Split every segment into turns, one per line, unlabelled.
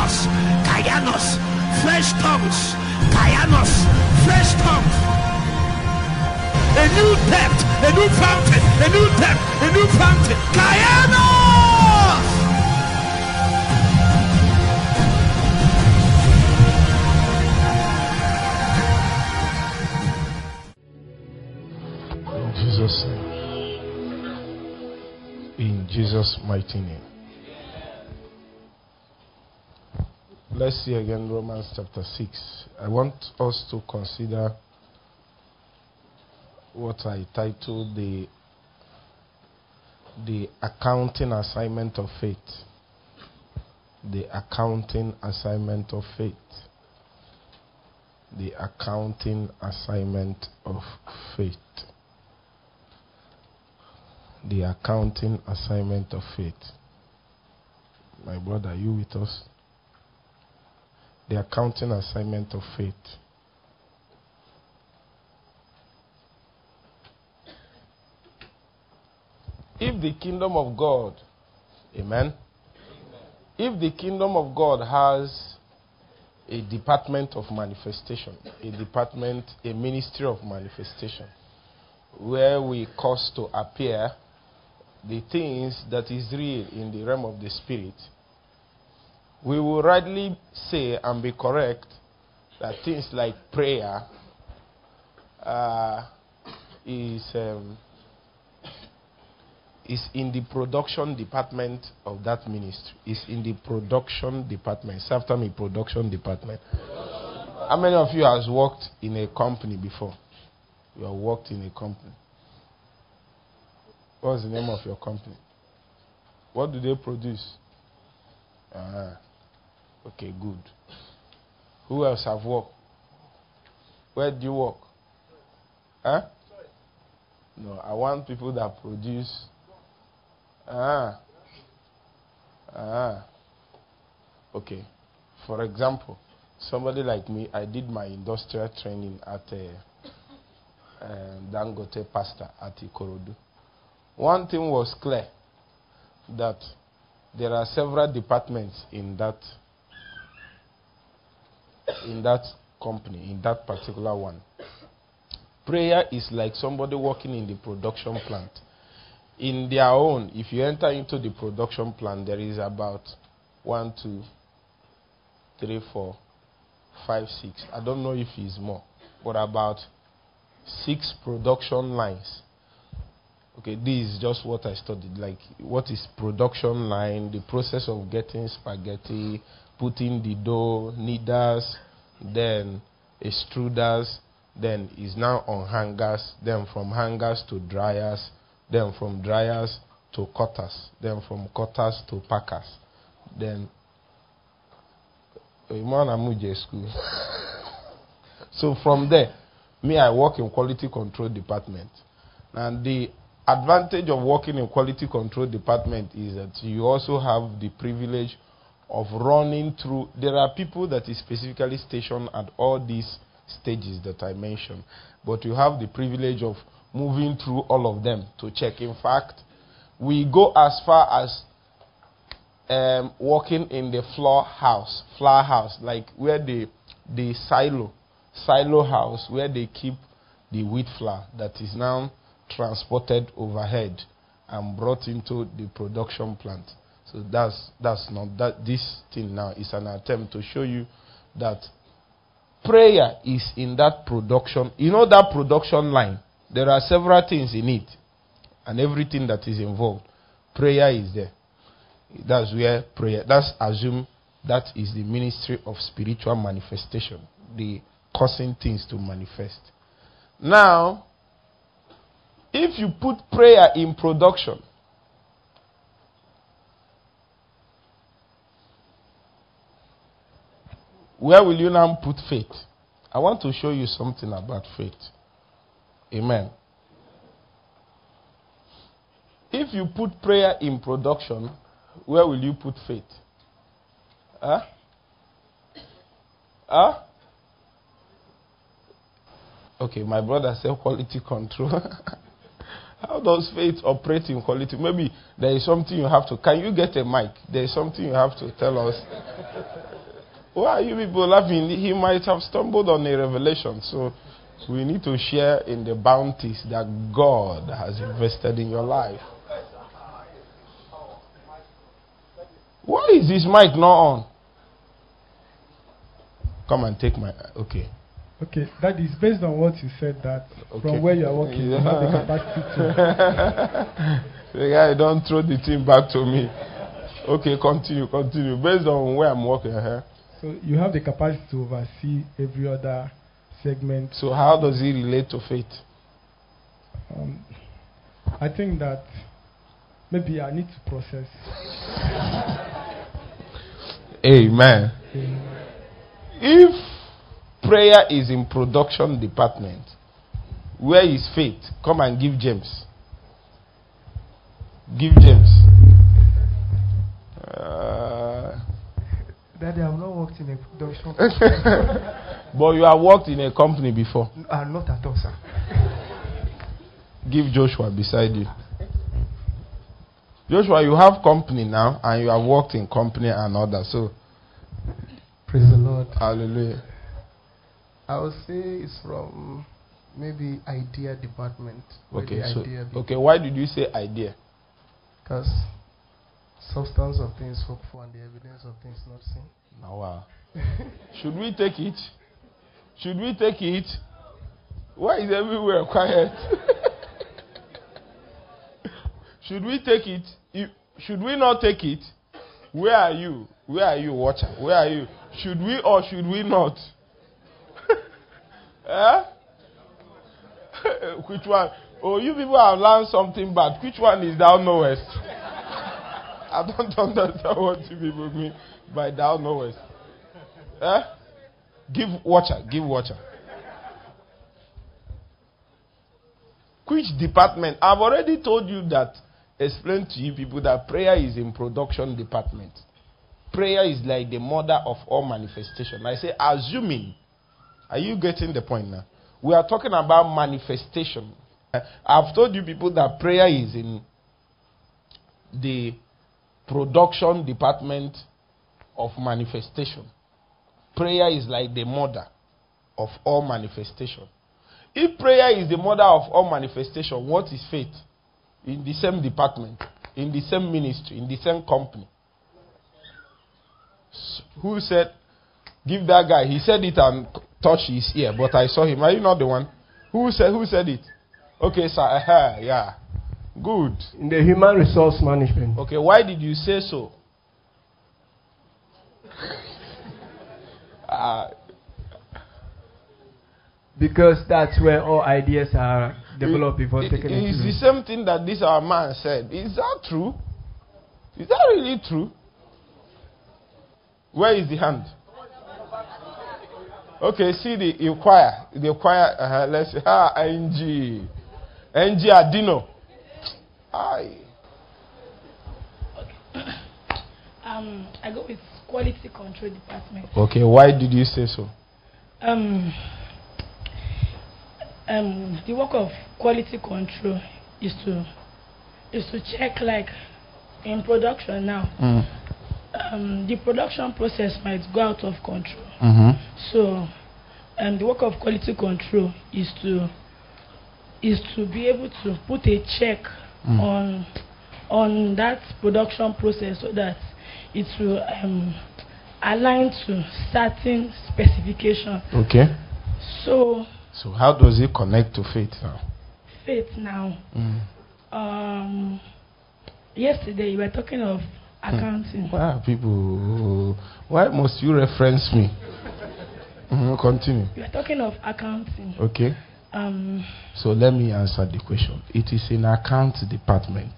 Kayanos, Kayanos, fresh tongues, Kayanos, fresh tongues. A new depth, a new fountain, a new depth, a new fountain. Kayanos!
In Jesus' name. In Jesus' mighty name. Let's see again Romans chapter 6. I want us to consider what I titled the the accounting assignment of faith. The accounting assignment of faith. The accounting assignment of faith. The accounting assignment of faith. My brother, are you with us? The accounting assignment of faith. If the kingdom of God, amen, if the kingdom of God has a department of manifestation, a department, a ministry of manifestation, where we cause to appear the things that is real in the realm of the spirit, we will rightly say and be correct that things like prayer uh, is um, is in the production department of that ministry. Is in the production department. Say after me, production department. How many of you has worked in a company before? You have worked in a company. What's the name of your company? What do they produce? Ah, okay, good. Who else have worked? Where do you work? Huh? No, I want people that produce. Ah. Ah. Okay. For example, somebody like me, I did my industrial training at uh, uh, Dangote Pasta at Ikorodu. One thing was clear that there are several departments in that in that company, in that particular one. Prayer is like somebody working in the production plant. In their own, if you enter into the production plant, there is about one, two, three, four, five, six. I don't know if it's more, but about six production lines. Okay, this is just what I studied. Like, what is production line? The process of getting spaghetti, putting the dough, kneaders, then extruders, then is now on hangers, then from hangers to dryers, then from dryers to cutters, then from cutters to packers, then eh, school. so from there, me I work in quality control department, and the advantage of working in quality control department is that you also have the privilege of running through there are people that is specifically stationed at all these stages that I mentioned but you have the privilege of moving through all of them to check in fact we go as far as um, working in the floor house flour house like where the the silo silo house where they keep the wheat flour that is now transported overhead and brought into the production plant. So that's that's not that this thing now is an attempt to show you that prayer is in that production. You know that production line. There are several things in it, and everything that is involved. Prayer is there. That's where prayer. That's assume that is the ministry of spiritual manifestation, the causing things to manifest. Now, if you put prayer in production, where will you now put faith? I want to show you something about faith. Amen. If you put prayer in production, where will you put faith? Huh? Huh? Okay, my brother said quality control. How does faith operate in quality? Maybe there is something you have to. Can you get a mic? There is something you have to tell us. Why are you people laughing? He might have stumbled on a revelation. So we need to share in the bounties that God has invested in your life. Why is this mic not on? Come and take my. Okay.
Okay, that is based on what you said that
Okay.
from where you are working, you have the capacity to.
the guy don't throw the thing back to me. Okay, continue, continue. Based on where I'm working here.
So you have the capacity to oversee every other segment.
So how does it relate to faith?
Um, I think that maybe I need to process.
Amen. If prayer is in production department, where is faith? Come and give James. Give James. Uh,
Daddy, I've not worked in a production.
but you have worked in a company before.
uh, not at all, sir.
Give Joshua beside you. Joshua, you have company now, and you have worked in company and others. So,
Praise the Lord.
hallelujah.
I would say it's from maybe idea department.
Okay, so
idea
okay, why did you say idea?
Because substance of things hoped for and the evidence of things not seen.
Now, wow. Should we take it? Should we take it? Why is everywhere quiet? should we take it? If- Should we not take it? Where are you? Where are you, watcher? Where are you? Should we or should we not? eh? Which one? Oh, you people have learned something bad. Which one is thou knowest? I don't understand what you people mean by thou knowest. Eh? Give watcher, give watcher. Which department? I've already told you that, explain to you people that prayer is in production department. Prayer is like the mother of all manifestation. I say, assuming. Are you getting the point now? We are talking about manifestation. Eh, I've told you people that prayer is in the production department of manifestation. Prayer is like the mother of all manifestation. If prayer is the mother of all manifestation, what is faith? In the same department, in the same ministry, in the same company. Who said, give that guy? He said it and touched his ear, but I saw him. Are you not the one? Who said, who said it? Okay, sir. uh yeah. Good.
In the human resource management.
Okay, why did you say so? Uh,
Because that's where all ideas are developed before
it-
taken
It's the same thing that this our man said. Is that true? Is that really true? Where is the hand? Okay, see the inquire. The inquire. Uh, let's see. Ah, NG. NG Adino. Aye.
Um, I go with quality control department.
Okay, why did you say so?
Um, um, the work of quality control is to is to check like in production now. Um, the production process might go out of control.
Mm-hmm.
So, um, the work of quality control is to is to be able to put a check on on that production process so that it will um, align to certain specification.
Okay.
So,
So how does it connect to faith now?
faith now. Um, yesterday you were talking of accounting.
Why are people? Why must you reference me? Mhm, Continue.
You were talking of accounting.
Okay.
Um,
So let me answer the question. It is in account department.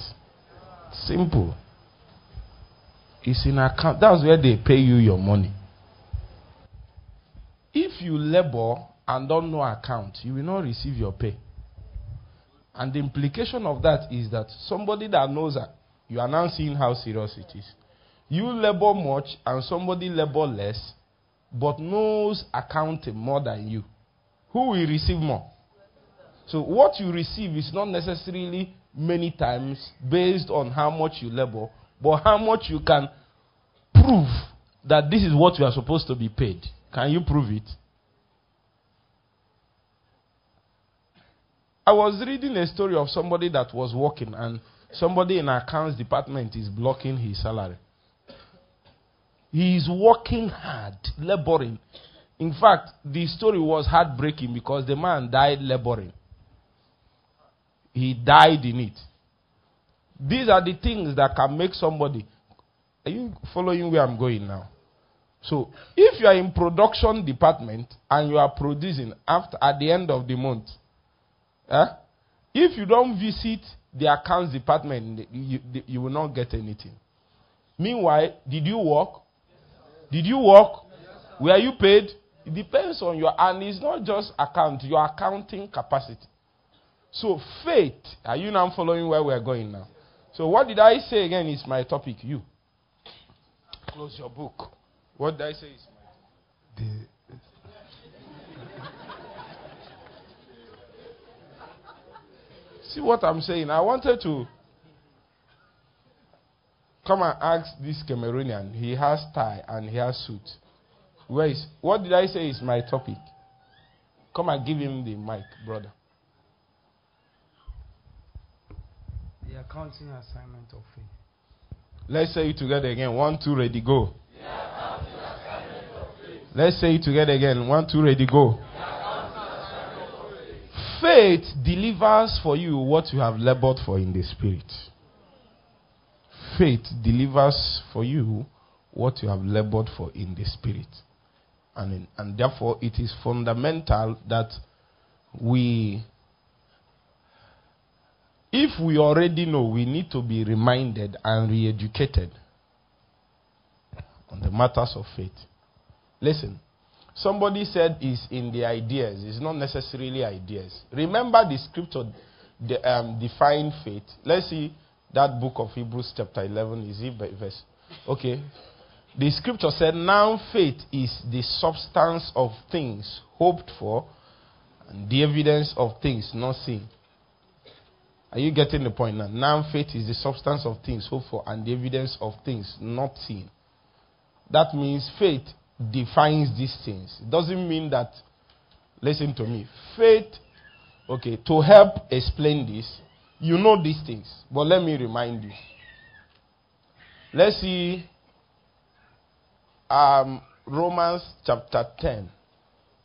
Simple. It's in account. That's where they pay you your money. If you labor and don't know account, you will not receive your pay. And the implication of that is that somebody that knows that you are now seeing how serious it is. You labor much and somebody labor less, but knows accounting more than you. Who will receive more? So what you receive is not necessarily many times based on how much you labor, but how much you can prove that this is what you are supposed to be paid. Can you prove it? I was reading a story of somebody that was working and somebody in accounts department is blocking his salary. He is working hard, laboring. In fact, the story was heartbreaking because the man died laboring. He died in it. These are the things that can make somebody. Are you following where I'm going now? So, if you are in production department and you are producing after at the end of the month, eh, if you don't visit the accounts department, you, you will not get anything. Meanwhile, did you work? Did you work? Were you paid? It depends on your, and it's not just account, your accounting capacity. So faith, are you now following where we're going now? So what did I say again is my topic? You. Close your book. What did I say is my
The,
See what I'm saying? I wanted to come and ask this Cameroonian. He has tie and he has suit. Where is what did I say is my topic? Come and give him the mic, brother.
The accounting assignment of faith.
Let's say it together again. One, two, ready, go. Let's say it together again. One, two, ready, go. Faith delivers for you what you have labored for in the spirit. Faith delivers for you what you have labored for in the spirit. And, in, and therefore, it is fundamental that we, if we already know, we need to be reminded and re educated on the matters of faith. Listen, somebody said it's in the ideas, it's not necessarily ideas. Remember the scripture the, um, defined faith. Let's see that book of Hebrews, chapter 11. Is it by verse? Okay. The scripture said, Now faith is the substance of things hoped for and the evidence of things not seen. Are you getting the point now? Now faith is the substance of things hoped for and the evidence of things not seen. That means faith defines these things. It doesn't mean that, listen to me, faith, okay, to help explain this, you know these things, but let me remind you. Let's see um, Romans chapter 10.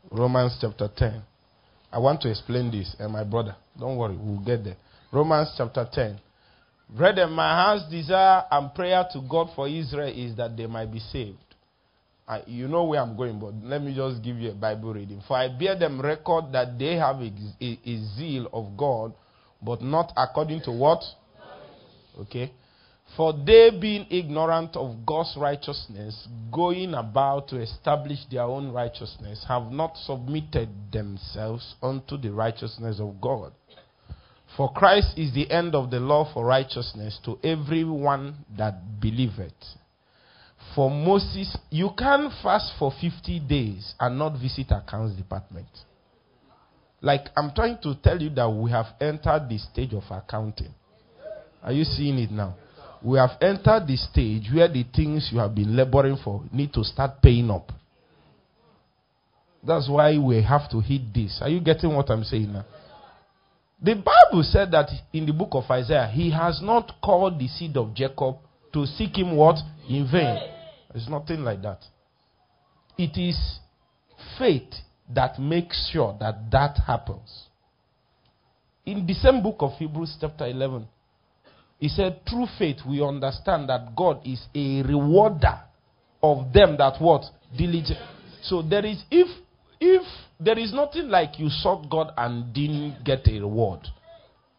Romans chapter 10. I want to explain this, and my brother, don't worry, we'll get there. Romans chapter 10. Brethren, my heart's desire and prayer to God for Israel is that they might be saved. I, you know where I'm going, but let me just give you a Bible reading. For I bear them record that they have a, a, a zeal of God, but not according to what? Okay. For they, being ignorant of God's righteousness, going about to establish their own righteousness, have not submitted themselves unto the righteousness of God. For Christ is the end of the law for righteousness to everyone that believeth. For Moses, you can fast for 50 days and not visit accounts department. Like I'm trying to tell you that we have entered the stage of accounting. Are you seeing it now? We have entered the stage where the things you have been laboring for need to start paying up. That's why we have to hit this. Are you getting what I'm saying now? The Bible said that in the book of Isaiah, he has not called the seed of Jacob to seek him what? In vain. It's nothing like that. It is faith that makes sure that that happens. In the same book of Hebrews, chapter 11, he said, Through faith, we understand that God is a rewarder of them that what? Diligent. So there is, if, if there is nothing like you sought God and didn't get a reward.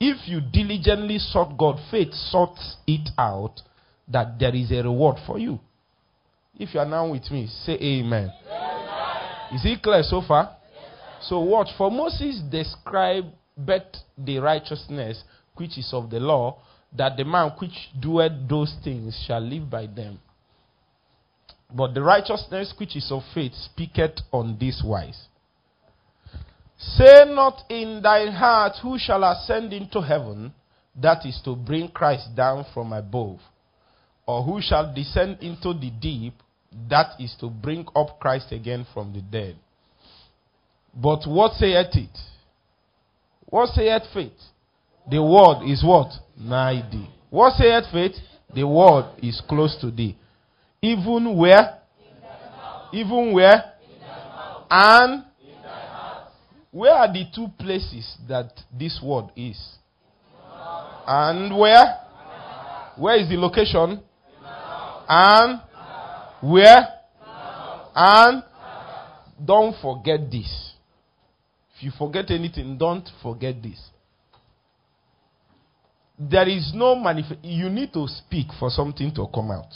If you diligently sought God, faith sorts it out that there is a reward for you. If you are now with me, say amen. amen. Is it clear so far? Yes, so watch. For Moses described the righteousness which is of the law, that the man which doeth those things shall live by them. But the righteousness which is of faith speaketh on this wise. Say not in thy heart, Who shall ascend into heaven? That is to bring Christ down from above. Or who shall descend into the deep? That is to bring up Christ again from the dead. But what saith it? What saith faith? The word is what? Nigh thee. What saith faith? The word is close to thee. Even where? Even where? And where are the two places that this word is? And where? Where is the location? And where? And don't forget this. If you forget anything, don't forget this. There is no manifest. You need to speak for something to come out.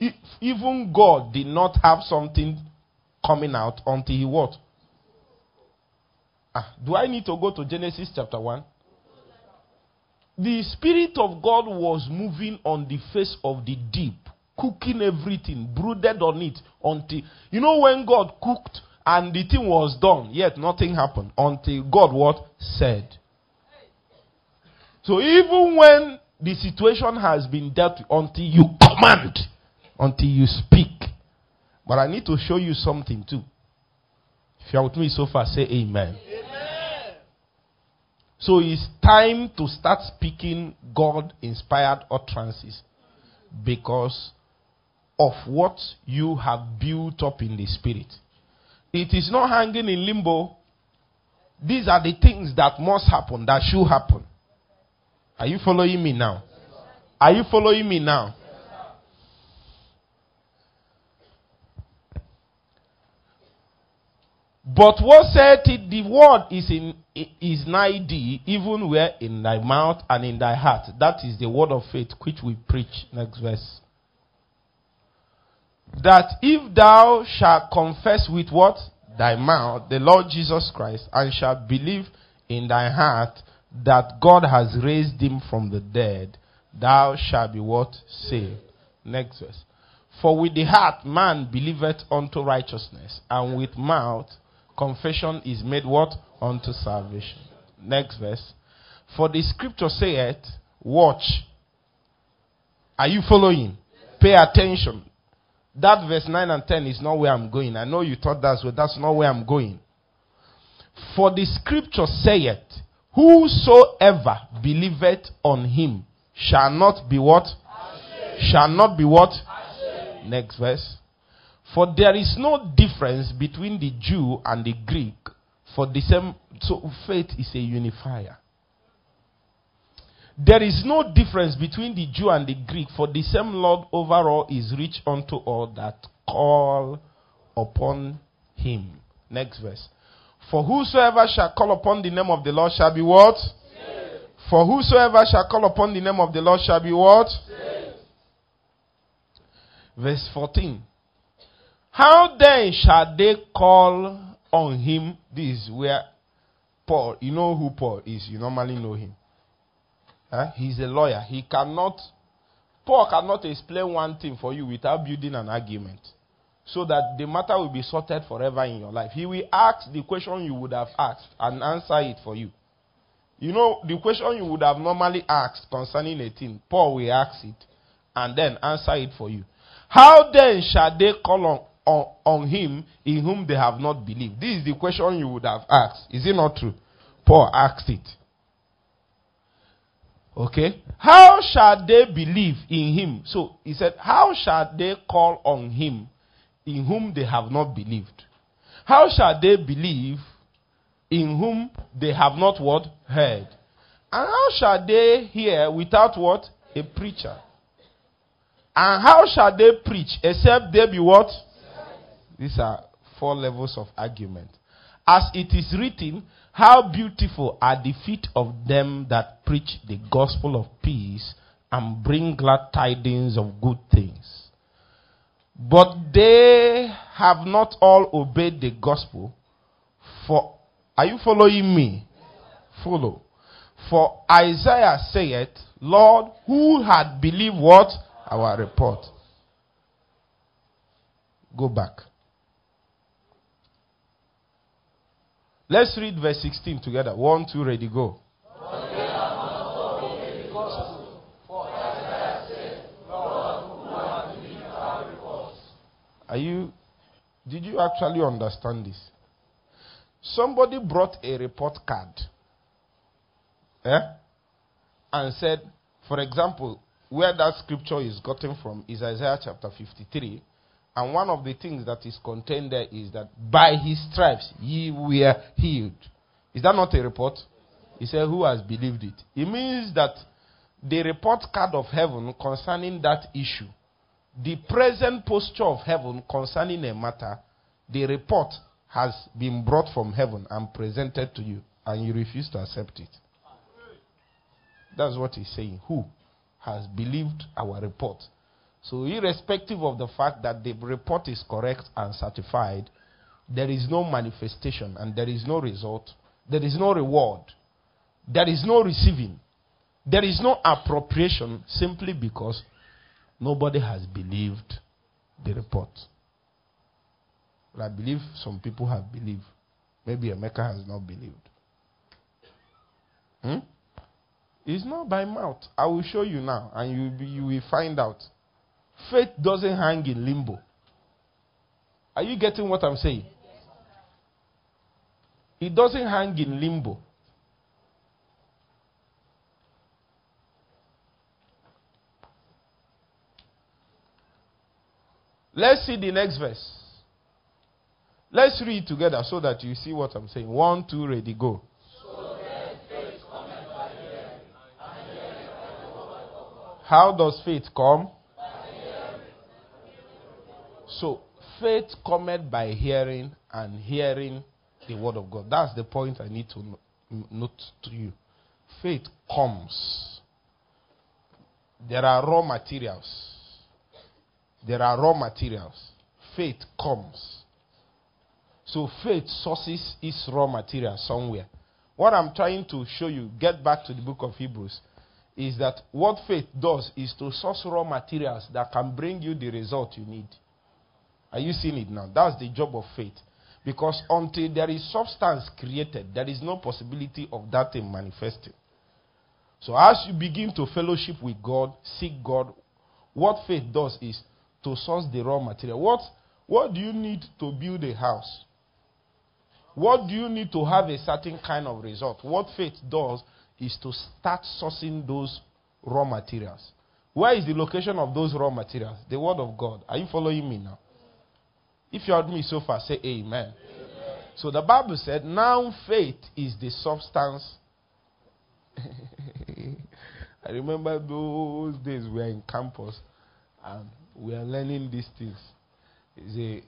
If even God did not have something coming out until he what? Ah, do I need to go to Genesis chapter 1? The Spirit of God was moving on the face of the deep, cooking everything, brooded on it until. You know, when God cooked and the thing was done, yet nothing happened until God what? Said. So even when the situation has been dealt with, until you command, until you speak. But I need to show you something too. If you are with me so far, say amen. amen. So it's time to start speaking God inspired utterances because of what you have built up in the spirit. It is not hanging in limbo. These are the things that must happen, that should happen. Are you following me now? Are you following me now? But what said it, the word is in is nigh thee, even where in thy mouth and in thy heart. That is the word of faith which we preach. Next verse. That if thou shalt confess with what? Thy mouth the Lord Jesus Christ, and shalt believe in thy heart that God has raised him from the dead, thou shalt be what? Saved. Next verse. For with the heart man believeth unto righteousness, and with mouth confession is made what? Unto salvation. Next verse. For the scripture saith, Watch. Are you following? Pay attention. That verse 9 and 10 is not where I'm going. I know you thought that's where that's not where I'm going. For the scripture saith, Whosoever believeth on him shall not be what? Shall not be what? Next verse. For there is no difference between the Jew and the Greek, for the same so faith is a unifier. There is no difference between the Jew and the Greek, for the same Lord over all is rich unto all that call upon him. Next verse. For whosoever shall call upon the name of the Lord shall be what? Saved. For whosoever shall call upon the name of the Lord shall be what? Saved. Verse 14. How then shall they call on him? This is where Paul, you know who Paul is, you normally know him. Huh? He's a lawyer. He cannot, Paul cannot explain one thing for you without building an argument. So that the matter will be sorted forever in your life. He will ask the question you would have asked and answer it for you. You know, the question you would have normally asked concerning a thing, Paul will ask it and then answer it for you. How then shall they call on on, on him in whom they have not believed? This is the question you would have asked. Is it not true? Paul asked it. Okay? How shall they believe in him? So he said, How shall they call on him in whom they have not believed? How shall they believe in whom they have not what? Heard. And how shall they hear without what? A preacher. And how shall they preach except they be what? These are four levels of argument. As it is written, how beautiful are the feet of them that preach the gospel of peace and bring glad tidings of good things. But they have not all obeyed the gospel. For are you following me? Follow. For Isaiah saith, Lord, who had believed what? Our report. Go back. Let's read verse 16 together. One, two, ready, go. Are you did you actually understand this? Somebody brought a report card. Eh? And said, for example, where that scripture is gotten from is Isaiah chapter 53. And one of the things that is contained there is that by his stripes ye were healed. Is that not a report? He said, Who has believed it? It means that the report card of heaven concerning that issue the present posture of heaven concerning a matter, the report has been brought from heaven and presented to you, and you refuse to accept it. That's what he's saying. Who has believed our report? So, irrespective of the fact that the report is correct and certified, there is no manifestation and there is no result, there is no reward, there is no receiving, there is no appropriation simply because Nobody has believed the report. But I believe some people have believed. Maybe America has not believed. Hmm? It's not by mouth. I will show you now, and you, you will find out. Faith doesn't hang in limbo. Are you getting what I'm saying? It doesn't hang in limbo. Let's see the next verse. Let's read together so that you see what I'm saying. One, two, ready, go. How does faith come? So, faith cometh by hearing, and hearing the word of God. That's the point I need to note to you. Faith comes. There are raw materials there are raw materials. Faith comes. So faith sources its raw material somewhere. What I'm trying to show you, get back to the book of Hebrews, is that what faith does is to source raw materials that can bring you the result you need. Are you seeing it now? That's the job of faith. Because until there is substance created, there is no possibility of that thing manifesting. So as you begin to fellowship with God, seek God, what faith does is to source the raw material. What, what do you need to build a house? What do you need to have a certain kind of result? What faith does is to start sourcing those raw materials. Where is the location of those raw materials? The Word of God. Are you following me now? If you heard me so far, say amen. amen. So the Bible said, now faith is the substance. I remember those days we were in campus and we are learning these things. A,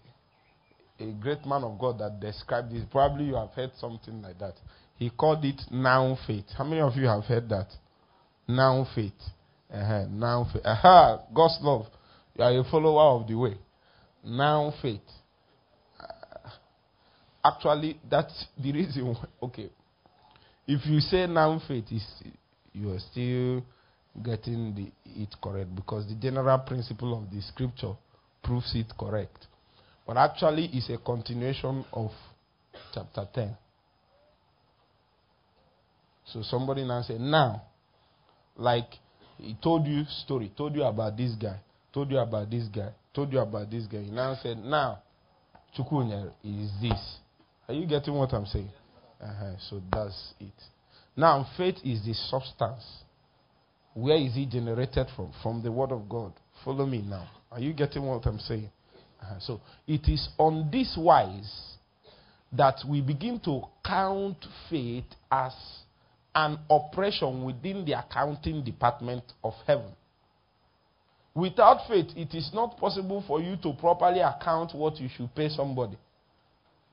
a great man of God that described this. Probably you have heard something like that. He called it now faith. How many of you have heard that? Now faith. Uh-huh. Now faith. Aha, God's love. You are a follower of the way. Now faith. Uh, actually, that's the reason. Why, okay. If you say now faith, is you are still getting the, it correct because the general principle of the scripture proves it correct. But actually, it's a continuation of chapter 10. So somebody now said, now, like he told you story, told you about this guy, told you about this guy, told you about this guy. He now said, now, Chukunya is this. Are you getting what I'm saying? Uh-huh. So that's it. Now, faith is the substance where is it generated from? From the Word of God. Follow me now. Are you getting what I'm saying? Uh-huh. So it is on this wise that we begin to count faith as an operation within the accounting department of heaven. Without faith, it is not possible for you to properly account what you should pay somebody.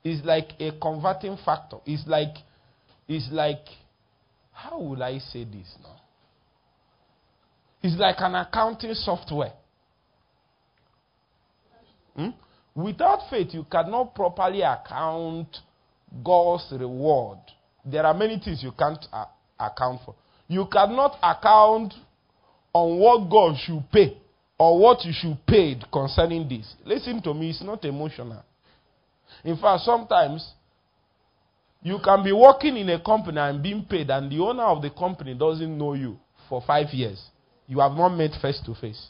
It's like a converting factor. It's like, it's like, how will I say this now? It's like an accounting software. Hmm? Without faith, you cannot properly account God's reward. There are many things you can't account for. You cannot account on what God should pay or what you should pay concerning this. Listen to me, it's not emotional. In fact, sometimes You can be working in a company and being paid, and the owner of the company doesn't know you for five years. You have not met face to face.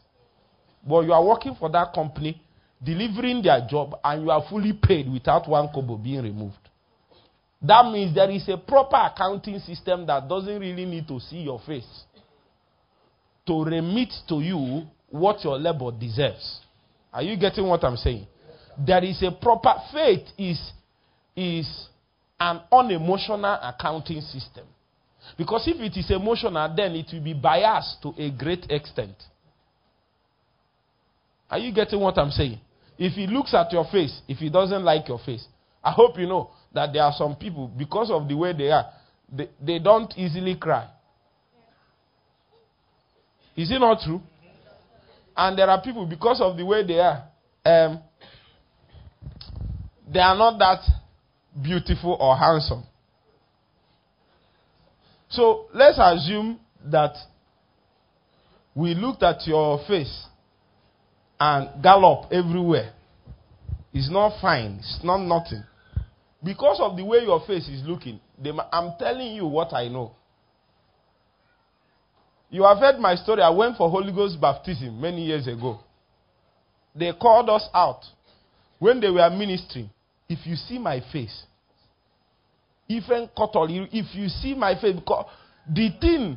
But you are working for that company, delivering their job, and you are fully paid without one kobo being removed. That means there is a proper accounting system that doesn't really need to see your face to remit to you what your labor deserves. Are you getting what I'm saying? There is a proper faith is is an unemotional accounting system. Because if it is emotional, then it will be biased to a great extent. Are you getting what I'm saying? If he looks at your face, if he doesn't like your face, I hope you know that there are some people, because of the way they are, they, they don't easily cry. Is it not true? And there are people, because of the way they are, um, they are not that beautiful or handsome. So let's assume that we looked at your face and gallop everywhere. It's not fine. It's not nothing. Because of the way your face is looking, they, I'm telling you what I know. You have heard my story. I went for Holy Ghost baptism many years ago. They called us out when they were ministering. If you see my face, even if you see my face, because the thing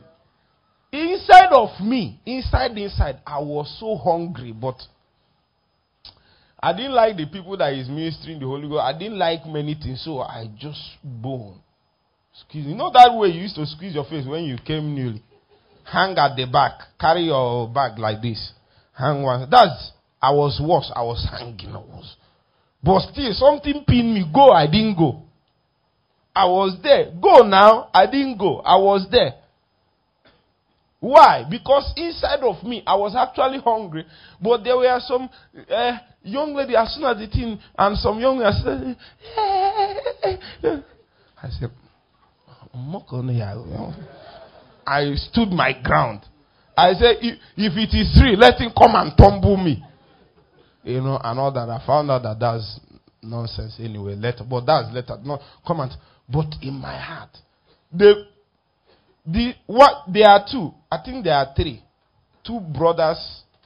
inside of me, inside, inside, I was so hungry, but I didn't like the people that is ministering the Holy Ghost. I didn't like many things, so I just bone. Squeeze. You know that way you used to squeeze your face when you came newly. Hang at the back, carry your bag like this. Hang one. That's I was worse. I was hanging. I was, but still something pinned me. Go. I didn't go. I was there. Go now. I didn't go. I was there. Why? Because inside of me, I was actually hungry. But there were some uh, young lady as soon as the thing, and some young lady said, I said, I'm not gonna I stood my ground. I said, if, it is three, let him come and tumble me. You know, and all that. I found out that that's nonsense anyway. Later, but that's later. No come comment. But in my heart, the the what there are two. I think there are three, two brothers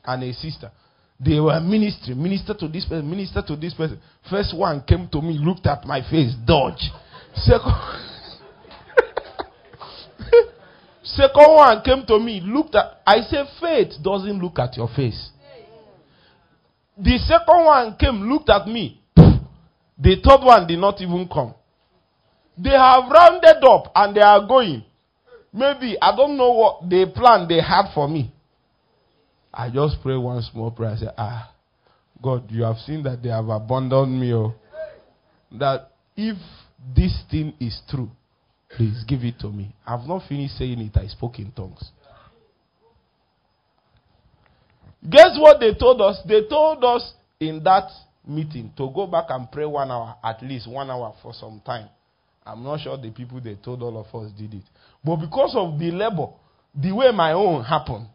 and a sister. They were ministry, minister to this person, minister to this person. First one came to me, looked at my face, dodge. Second, second one came to me, looked at. I said, faith doesn't look at your face. The second one came, looked at me. The third one did not even come. They have rounded up and they are going. Maybe, I don't know what they plan they had for me. I just pray one small prayer. I say, Ah, God, you have seen that they have abandoned me. Oh. That if this thing is true, please give it to me. I've not finished saying it. I spoke in tongues. Guess what they told us? They told us in that meeting to go back and pray one hour, at least one hour for some time. I'm not sure the people they told all of us did it. But because of the labor, the way my own happened,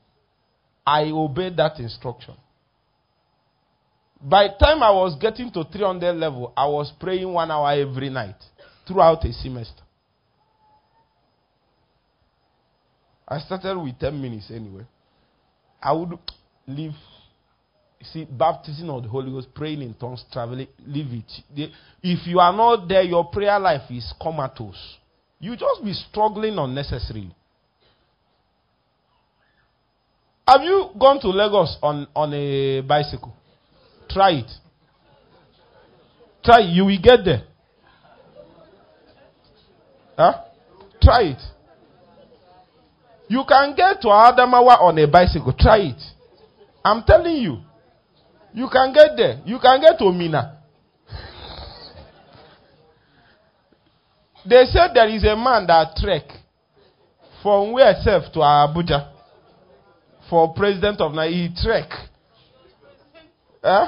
I obeyed that instruction. By the time I was getting to 300 level, I was praying one hour every night throughout a semester. I started with 10 minutes anyway. I would leave see, baptism of the Holy Ghost, praying in tongues, traveling, leave it. If you are not there, your prayer life is comatose. You just be struggling unnecessarily. Have you gone to Lagos on, on a bicycle? Try it. Try it. You will get there. Huh? Try it. You can get to Adamawa on a bicycle. Try it. I'm telling you. You can get there. You can get to Minna. they said there is a man that trek from where self to Abuja for president of Nigeria. Trek. Eh?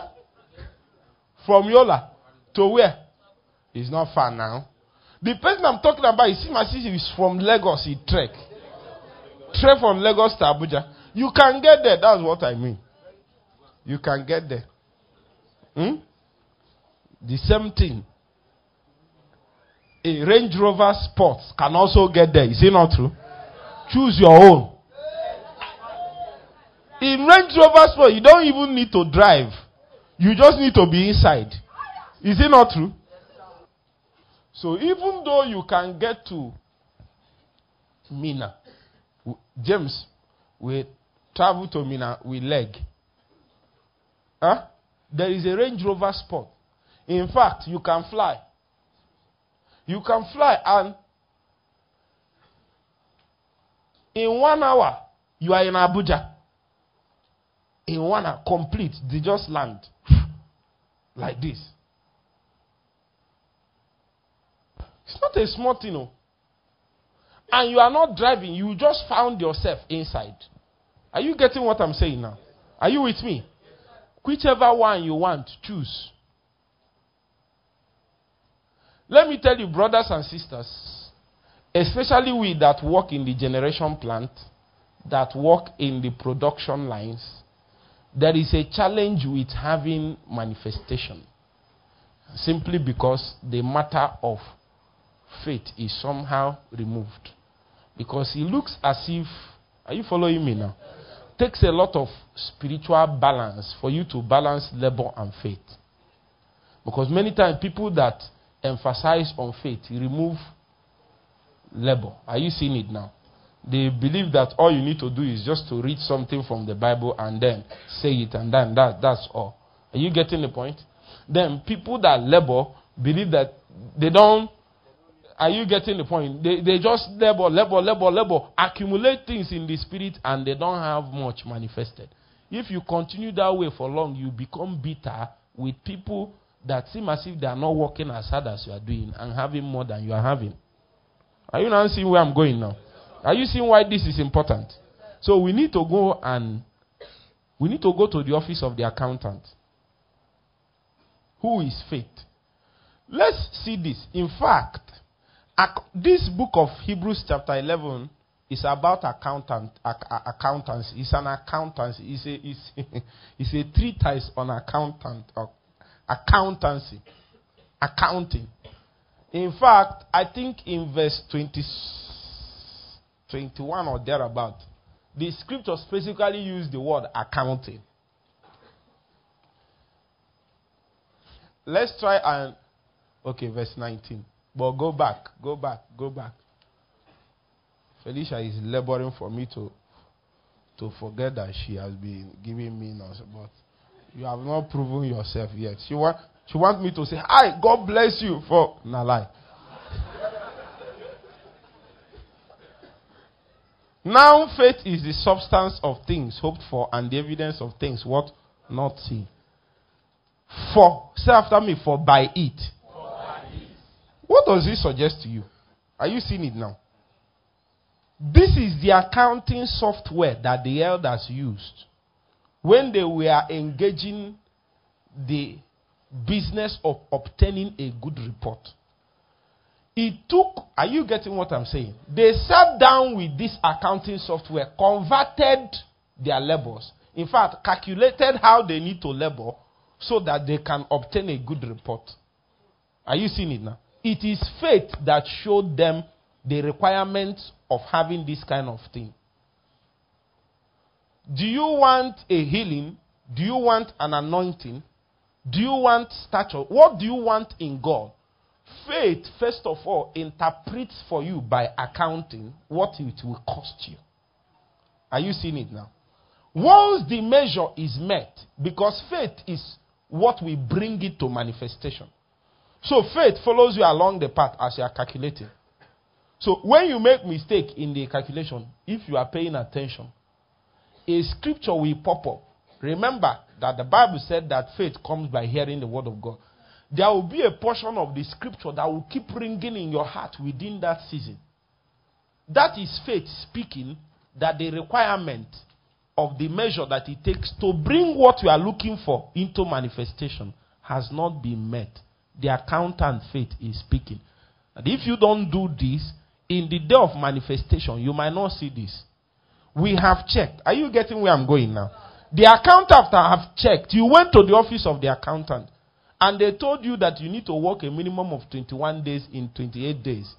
From Yola to where? It's not far now. The person I'm talking about, you see my sister is from Lagos. He trek. Trek from Lagos to Abuja. You can get there. That's what I mean. You can get there. Hmm? The same thing. a Range Rover Sport can also get there. Is it not true? Choose your own. In Range Rover Sport, you don't even need to drive. You just need to be inside. Is it not true? So even though you can get to Minna, James, we travel to Minna with leg. Huh? There is a Range Rover Sport. In fact, you can fly. You can fly and in one hour you are in Abuja. In one hour, complete. They just land like this. It's not a small thing, no. And you are not driving, you just found yourself inside. Are you getting what I'm saying now? Are you with me? Whichever one you want, choose. Let me tell you, brothers and sisters, especially we that work in the generation plant, that work in the production lines, there is a challenge with having manifestation. Simply because the matter of faith is somehow removed. Because it looks as if, are you following me now? Takes a lot of spiritual balance for you to balance labor and faith. Because many times people that emphasize on faith remove labor. Are you seeing it now? They believe that all you need to do is just to read something from the Bible and then say it, and then that, that's all. Are you getting the point? Then people that labor believe that they don't. Are you getting the point? They, they just labor, labor, labor, labor, accumulate things in the spirit, and they don't have much manifested. If you continue that way for long, you become bitter with people that seem as if they are not working as hard as you are doing and having more than you are having. Are you now seeing where I'm going now? Are you seeing why this is important? So we need to go and we need to go to the office of the accountant. Who is faith? Let's see this. In fact, ac- this book of Hebrews chapter 11 is about accountant, accountants. It's an accountancy. It's a, it's, it's a treatise on accountant, accountancy, accounting. In fact, I think in verse 20, 21 or thereabout, the scriptures basically use the word accounting. Let's try and okay, verse 19. But go back, go back, go back. Felicia is laboring for me to to forget that she has been giving me nonsense, but you have not proven yourself yet. She want she want me to say, "Hi, God bless you." For na lie. Now faith is the substance of things hoped for and the evidence of things what not seen. For say after me, for by it. What does it suggest to you? Are you seeing it now? This is the accounting software that the elders used when they were engaging the business of obtaining a good report. It took, are you getting what I'm saying? They sat down with this accounting software, converted their labors, in fact, calculated how they need to labor so that they can obtain a good report. Are you seeing it now? It is faith that showed them the requirements of having this kind of thing. Do you want a healing? Do you want an anointing? Do you want stature? What do you want in God? Faith, first of all, interprets for you by accounting what it will cost you. Are you seeing it now? Once the measure is met, because faith is what will bring it to manifestation. So faith follows you along the path as you are calculating. So when you make mistake in the calculation, if you are paying attention, a scripture will pop up. Remember that the Bible said that faith comes by hearing the word of God. There will be a portion of the scripture that will keep ringing in your heart within that season. That is faith speaking that the requirement of the measure that it takes to bring what you are looking for into manifestation has not been met. The accountant faith is speaking. And if you don't do this, in the day of manifestation, you might not see this. We have checked. Are you getting where I'm going now? The accountant after have checked. You went to the office of the accountant and they told you that you need to work a minimum of 21 days in 28 days,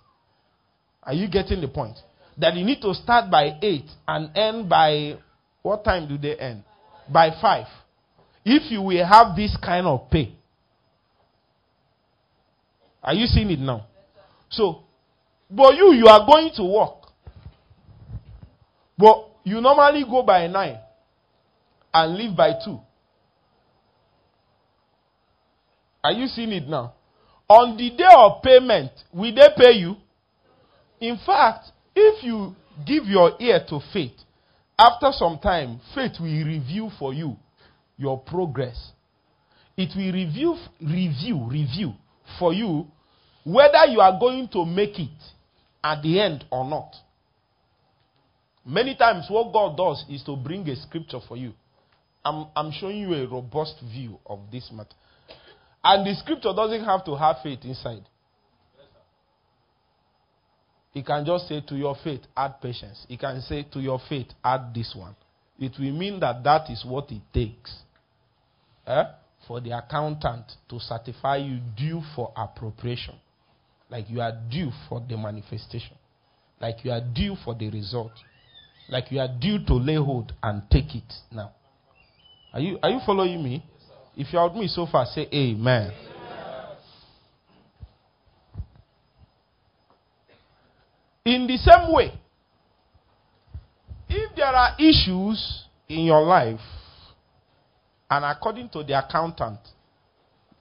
are you getting the point? That you need to start by 8 and end by what time do they end? By 5. If you will have this kind of pay, are you seeing it now? So, but you, you are going to work. But you normally go by 9 and leave by 2. Are you seeing it now? On the day of payment, will they pay you? In fact, if you give your ear to faith, after some time, faith will review for you your progress. It will review, review, review for you whether you are going to make it at the end or not. Many times, what God does is to bring a scripture for you. I'm, I'm showing you a robust view of this matter. And the scripture doesn't have to have faith inside. He can just say to your faith, add patience. He can say to your faith, add this one. It will mean that that is what it takes eh, for the accountant to certify you due for appropriation. Like you are due for the manifestation. Like you are due for the result. Like you are due to lay hold and take it now. Are you, are you following me? If you are with me so far, say amen. amen. In the same way, if there are issues in your life, and according to the accountant,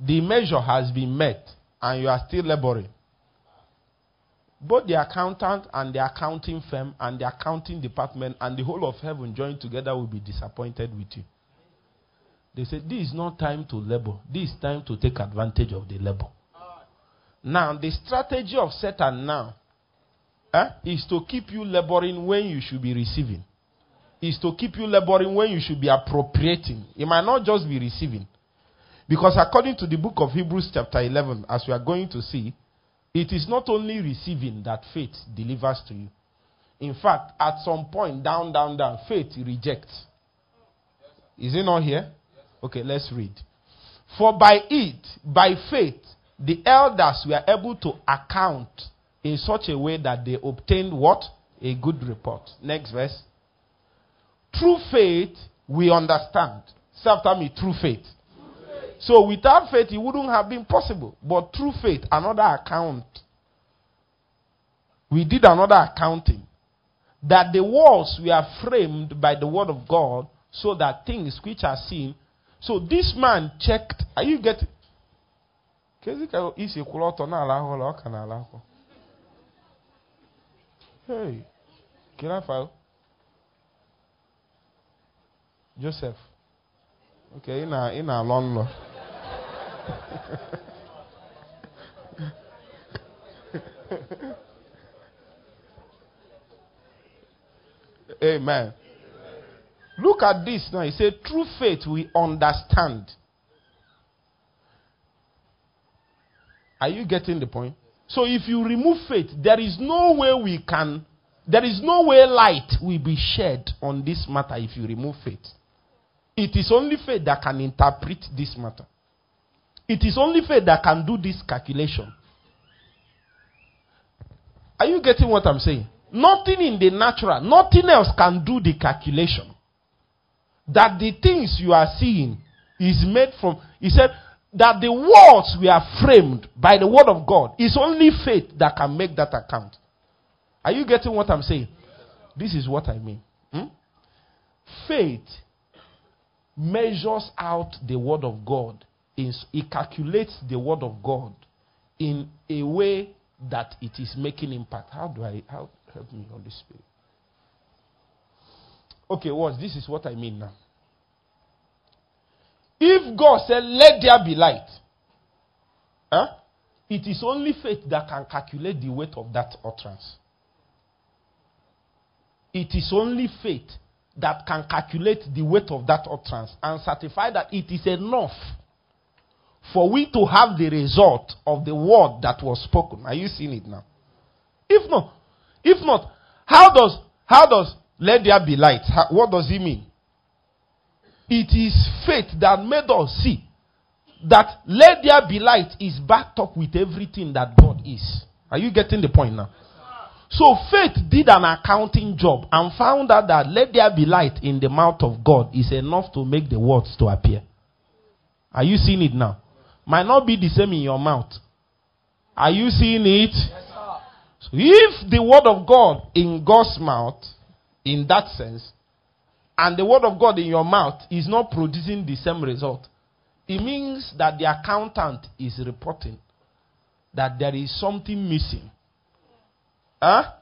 the measure has been met and you are still laboring, both the accountant and the accounting firm and the accounting department and the whole of heaven joined together will be disappointed with you. They say, This is not time to labor. This is time to take advantage of the labor. Now, the strategy of Satan now eh, is to keep you laboring when you should be receiving. Is to keep you laboring when you should be appropriating. It might not just be receiving. Because according to the book of Hebrews, chapter 11, as we are going to see, it is not only receiving that faith delivers to you. In fact, at some point, down, down, down, faith rejects. Is it not here? Okay, let's read. For by it, by faith, the elders were able to account in such a way that they obtained what? A good report. Next verse. Through faith, we understand. Say after me, through faith. So without faith, it wouldn't have been possible. But through faith, another account. We did another accounting. That the walls were framed by the word of God, so that things which are seen. So this man checked. Are you getting? Hey? Joseph. Okay, in a in a long law. Amen. Look at this now. He said, True faith we understand. Are you getting the point? So if you remove faith, there is no way we can, there is no way light will be shed on this matter if you remove faith. It is only faith that can interpret this matter. It is only faith that can do this calculation. Are you getting what I'm saying? Nothing in the natural, nothing else can do the calculation. That the things you are seeing is made from, he said, that the words we are framed by the word of God. is only faith that can make that account. Are you getting what I'm saying? This is what I mean. Hmm? Faith measures out the word of God. It calculates the word of God in a way that it is making impact. How do I how help me, Holy Spirit? Okay, what this is what I mean now. If God said, Let there be light, huh? it is only faith that can calculate the weight of that utterance. It is only faith that can calculate the weight of that utterance and certify that it is enough for we to have the result of the word that was spoken. Are you seeing it now? If not, if not, how does how does let there be light? How, what does it mean? It is faith that made us see that let there be light is backed up with everything that God is. Are you getting the point now? So faith did an accounting job and found out that let there be light in the mouth of God is enough to make the words to appear. Are you seeing it now? Might not be the same in your mouth. Are you seeing it? So if the word of God in God's mouth, in that sense, and the word of God in your mouth is not producing the same result, it means that the accountant is reporting that there is something missing. Huh?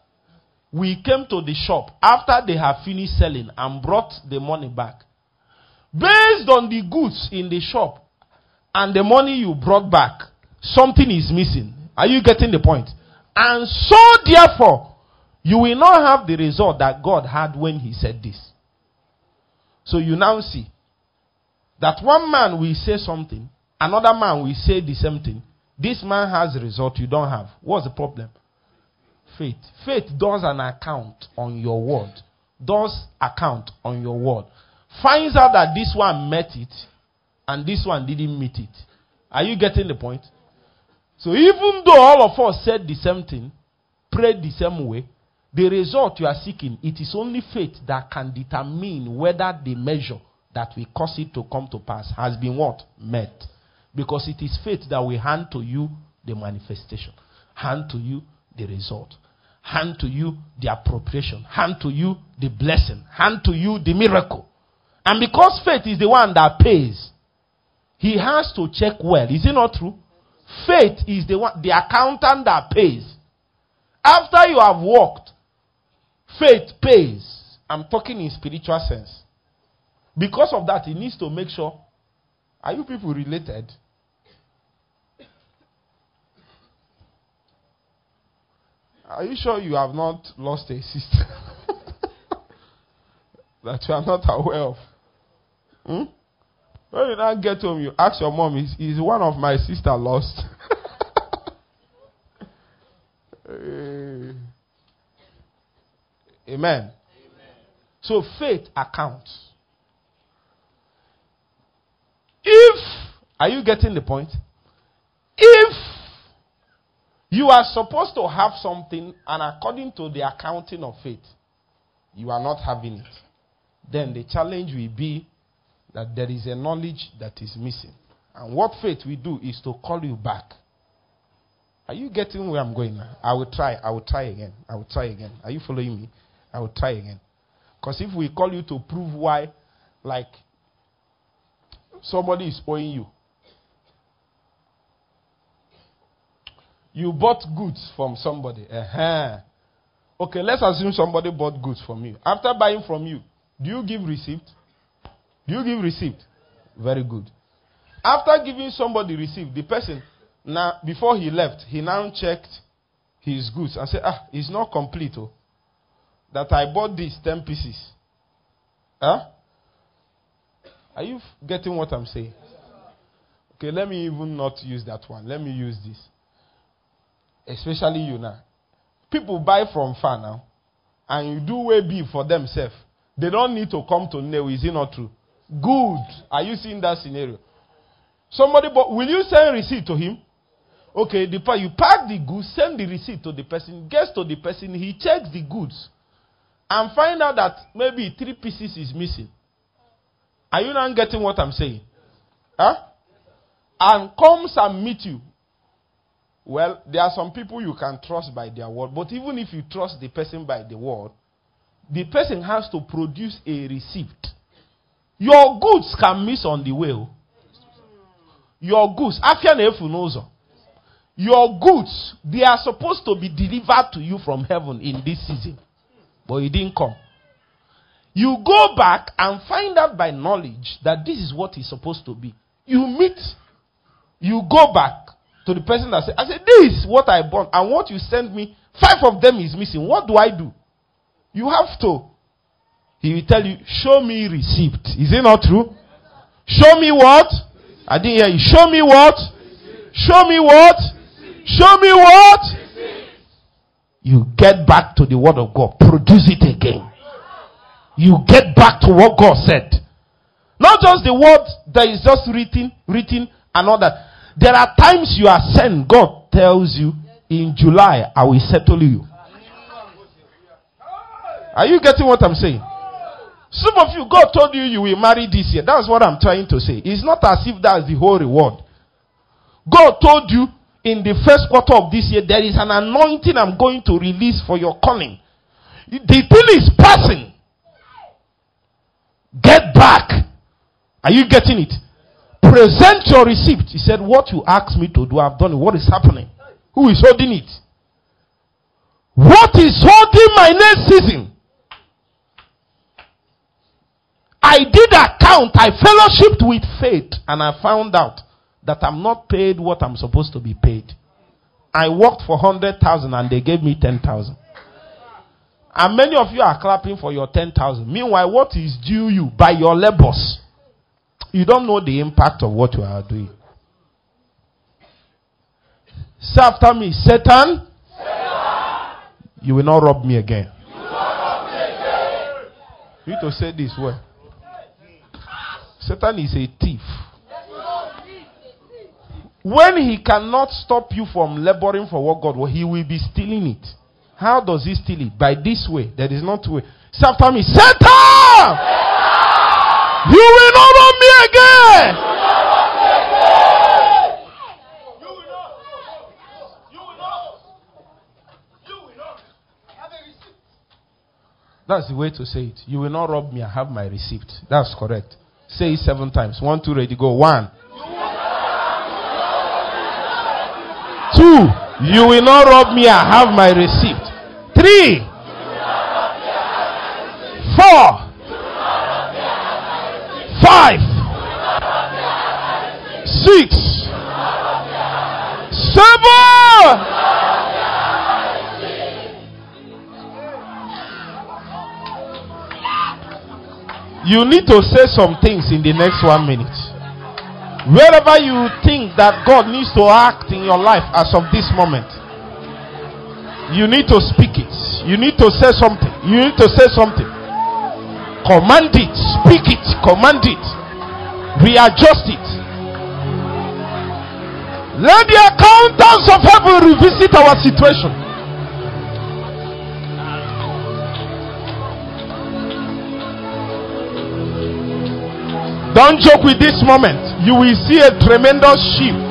We came to the shop after they have finished selling and brought the money back. Based on the goods in the shop and the money you brought back, something is missing. Are you getting the point? And so, therefore, you will not have the result that God had when He said this. So you now see that one man will say something, another man will say the same thing. This man has a result you don't have. What's the problem? Faith. Faith does an account on your word. Does account on your word. Finds out that this one met it and this one didn't meet it. Are you getting the point? So even though all of us said the same thing, prayed the same way, the result you are seeking, it is only faith that can determine whether the measure that will cause it to come to pass has been what? Met. Because it is faith that will hand to you the manifestation, hand to you the result, hand to you the appropriation, hand to you the blessing, hand to you the miracle. And because faith is the one that pays, he has to check well. Is it not true? Faith is the one, the accountant that pays. After you have worked, faith pays. I'm talking in spiritual sense. Because of that, he needs to make sure. Are you people related? Are you sure you have not lost a sister that you are not aware of? Hmm? When you now get home, you ask your mom, is, is one of my sister lost? Eh. Amen. Amen. So faith accounts. If, are you getting the point? If you are supposed to have something, and according to the accounting of faith, you are not having it, then the challenge will be that there is a knowledge that is missing. And what faith will do is to call you back. Are you getting where I'm going now? I will try. I will try again. I will try again. Are you following me? I will try again. Because if we call you to prove why, like, somebody is owing you, you bought goods from somebody. Uh-huh. Okay, let's assume somebody bought goods from you. After buying from you, do you give receipt? Do you give receipt? Very good. After giving somebody receipt, the person now before he left, he now checked his goods and said, Ah, it's not complete. Oh. That I bought this ten pieces. Huh? Are you getting what I'm saying? Okay, let me even not use that one. Let me use this. Especially you now. People buy from far now, and you do way big for themselves. They don't need to come to know. Is it not true? Good. Are you seeing that scenario? Somebody, but will you send receipt to him? Okay, the you pack the goods, send the receipt to the person, gets to the person, he checks the goods, and find out that maybe three pieces is missing. Are you not getting what I'm saying? Huh? And comes and meet you. Well, there are some people you can trust by their word, but even if you trust the person by the word, the person has to produce a receipt. Your goods can miss on the way. oh. Your goods, afia. Your goods, they are supposed to be delivered to you from heaven in this season, but it didn't come. You go back and find out by knowledge that this is what is supposed to be. You meet, you go back to the person that said, I said, This is what I bought, and what you sent me, five of them is missing. What do I do? You have to. He will tell you, Show me receipt. Is it not true? Show me what? I didn't hear you. Show me what? Show me what? Show me what? You get back to the word of God. Produce it again. You get back to what God said. Not just the word that is just written, written, and all that. There are times you are sent, God tells you, in July, I will settle you. Are you getting what I'm saying? Some of you, God told you you will marry this year. That's what I'm trying to say. It's not as if that's the whole reward. God told you in the first quarter of this year, there is an anointing I'm going to release for your calling. The thing is passing. Get back. Are you getting it? Present your receipt. He said, What you asked me to do, I've done it. What is happening? Who is holding it? What is holding my next season? I did account, I fellowshipped with faith, and I found out that I'm not paid what I'm supposed to be paid. I worked for 100,000 and they gave me 10,000. And many of you are clapping for your 10,000. Meanwhile, what is due you by your labors? You don't know the impact of what you are doing. Say after me, Satan, Satan. you will not rob me again. You, need to say this word. Satan is a thief. When he cannot stop you from laboring for what God will, he will be stealing it. How does he steal it? By this way. There is not way. Say after me, Satan! You will not run me again! That's the way to say it. You will not rob me. I have my receipt. That's correct. Say seven times. One, two, ready, go. One. Two, you will not rob me. I have my receipt. Three, four, five, six, seven. You need to say some things in the next one minute. Wherever you think that God needs to act in your life as of this moment, you need to speak it. You need to say something. You need to say something. Command it. Speak it. Command it. Readjust it. Let the accountants of heaven revisit our situation. Don't joke with this moment. You will see a tremendous shift.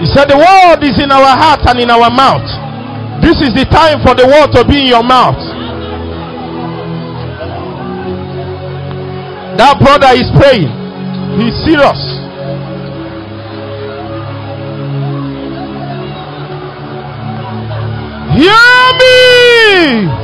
He said, The word is in our heart and in our mouth. This is the time for the word to be in your mouth. That brother is praying, he's serious. Hear me!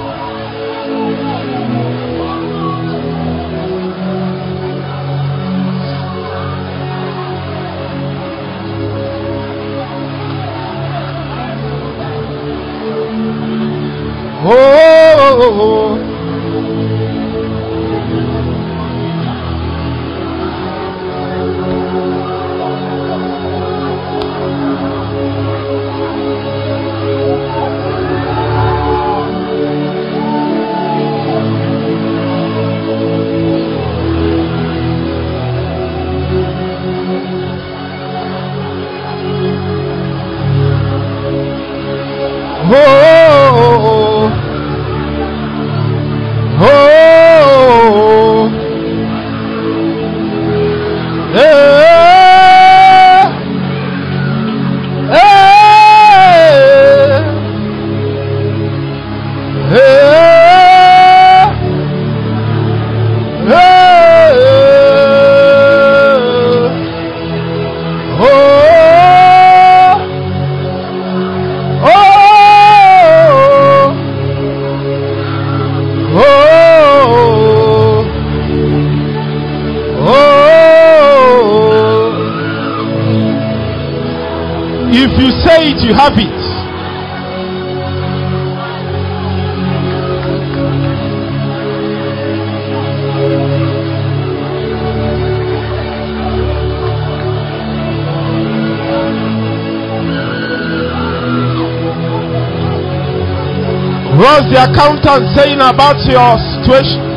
What's the accountant saying about your situation?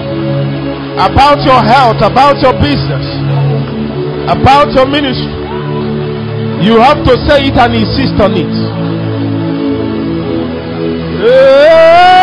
about your health, about your business, about your ministry. You have to say it and insist on it. Hey,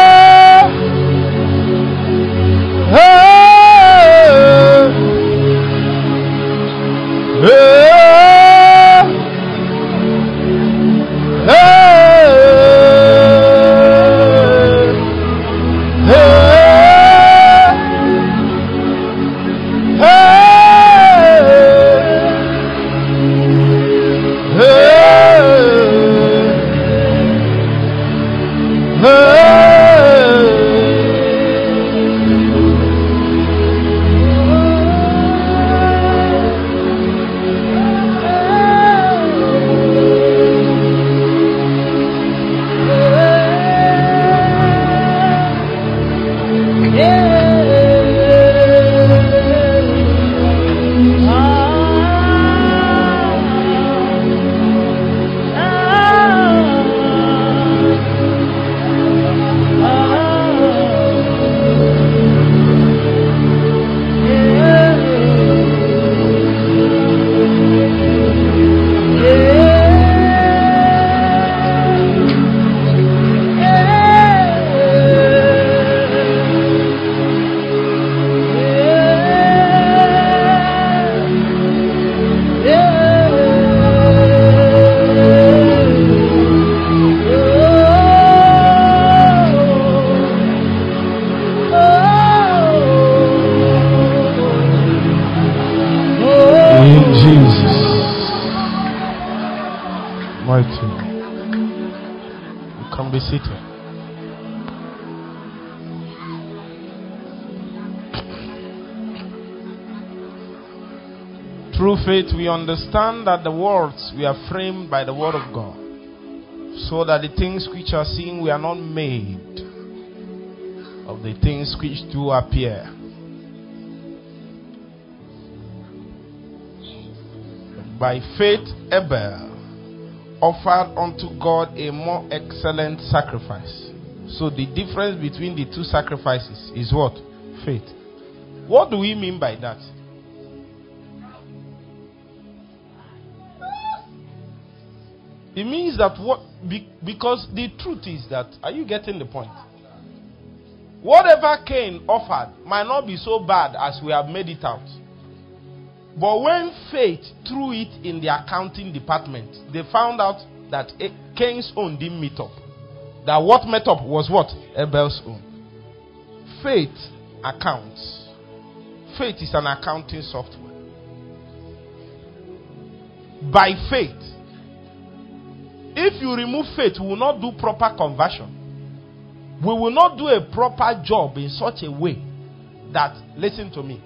understand that the words we are framed by the Word of God, so that the things which are seen we are not made of the things which do appear. By faith, Abel offered unto God a more excellent sacrifice. So, the difference between the two sacrifices is what? Faith. What do we mean by that? It means that what be, because the truth is that are you getting the point? Whatever Cain offered might not be so bad as we have made it out. But when faith threw it in the accounting department, they found out that Cain's own didn't meet up. That what met up was what? Abel's own. Faith accounts. Faith is an accounting software. By faith, if you remove faith, we will not do proper conversion. We will not do a proper job in such a way that, listen to me,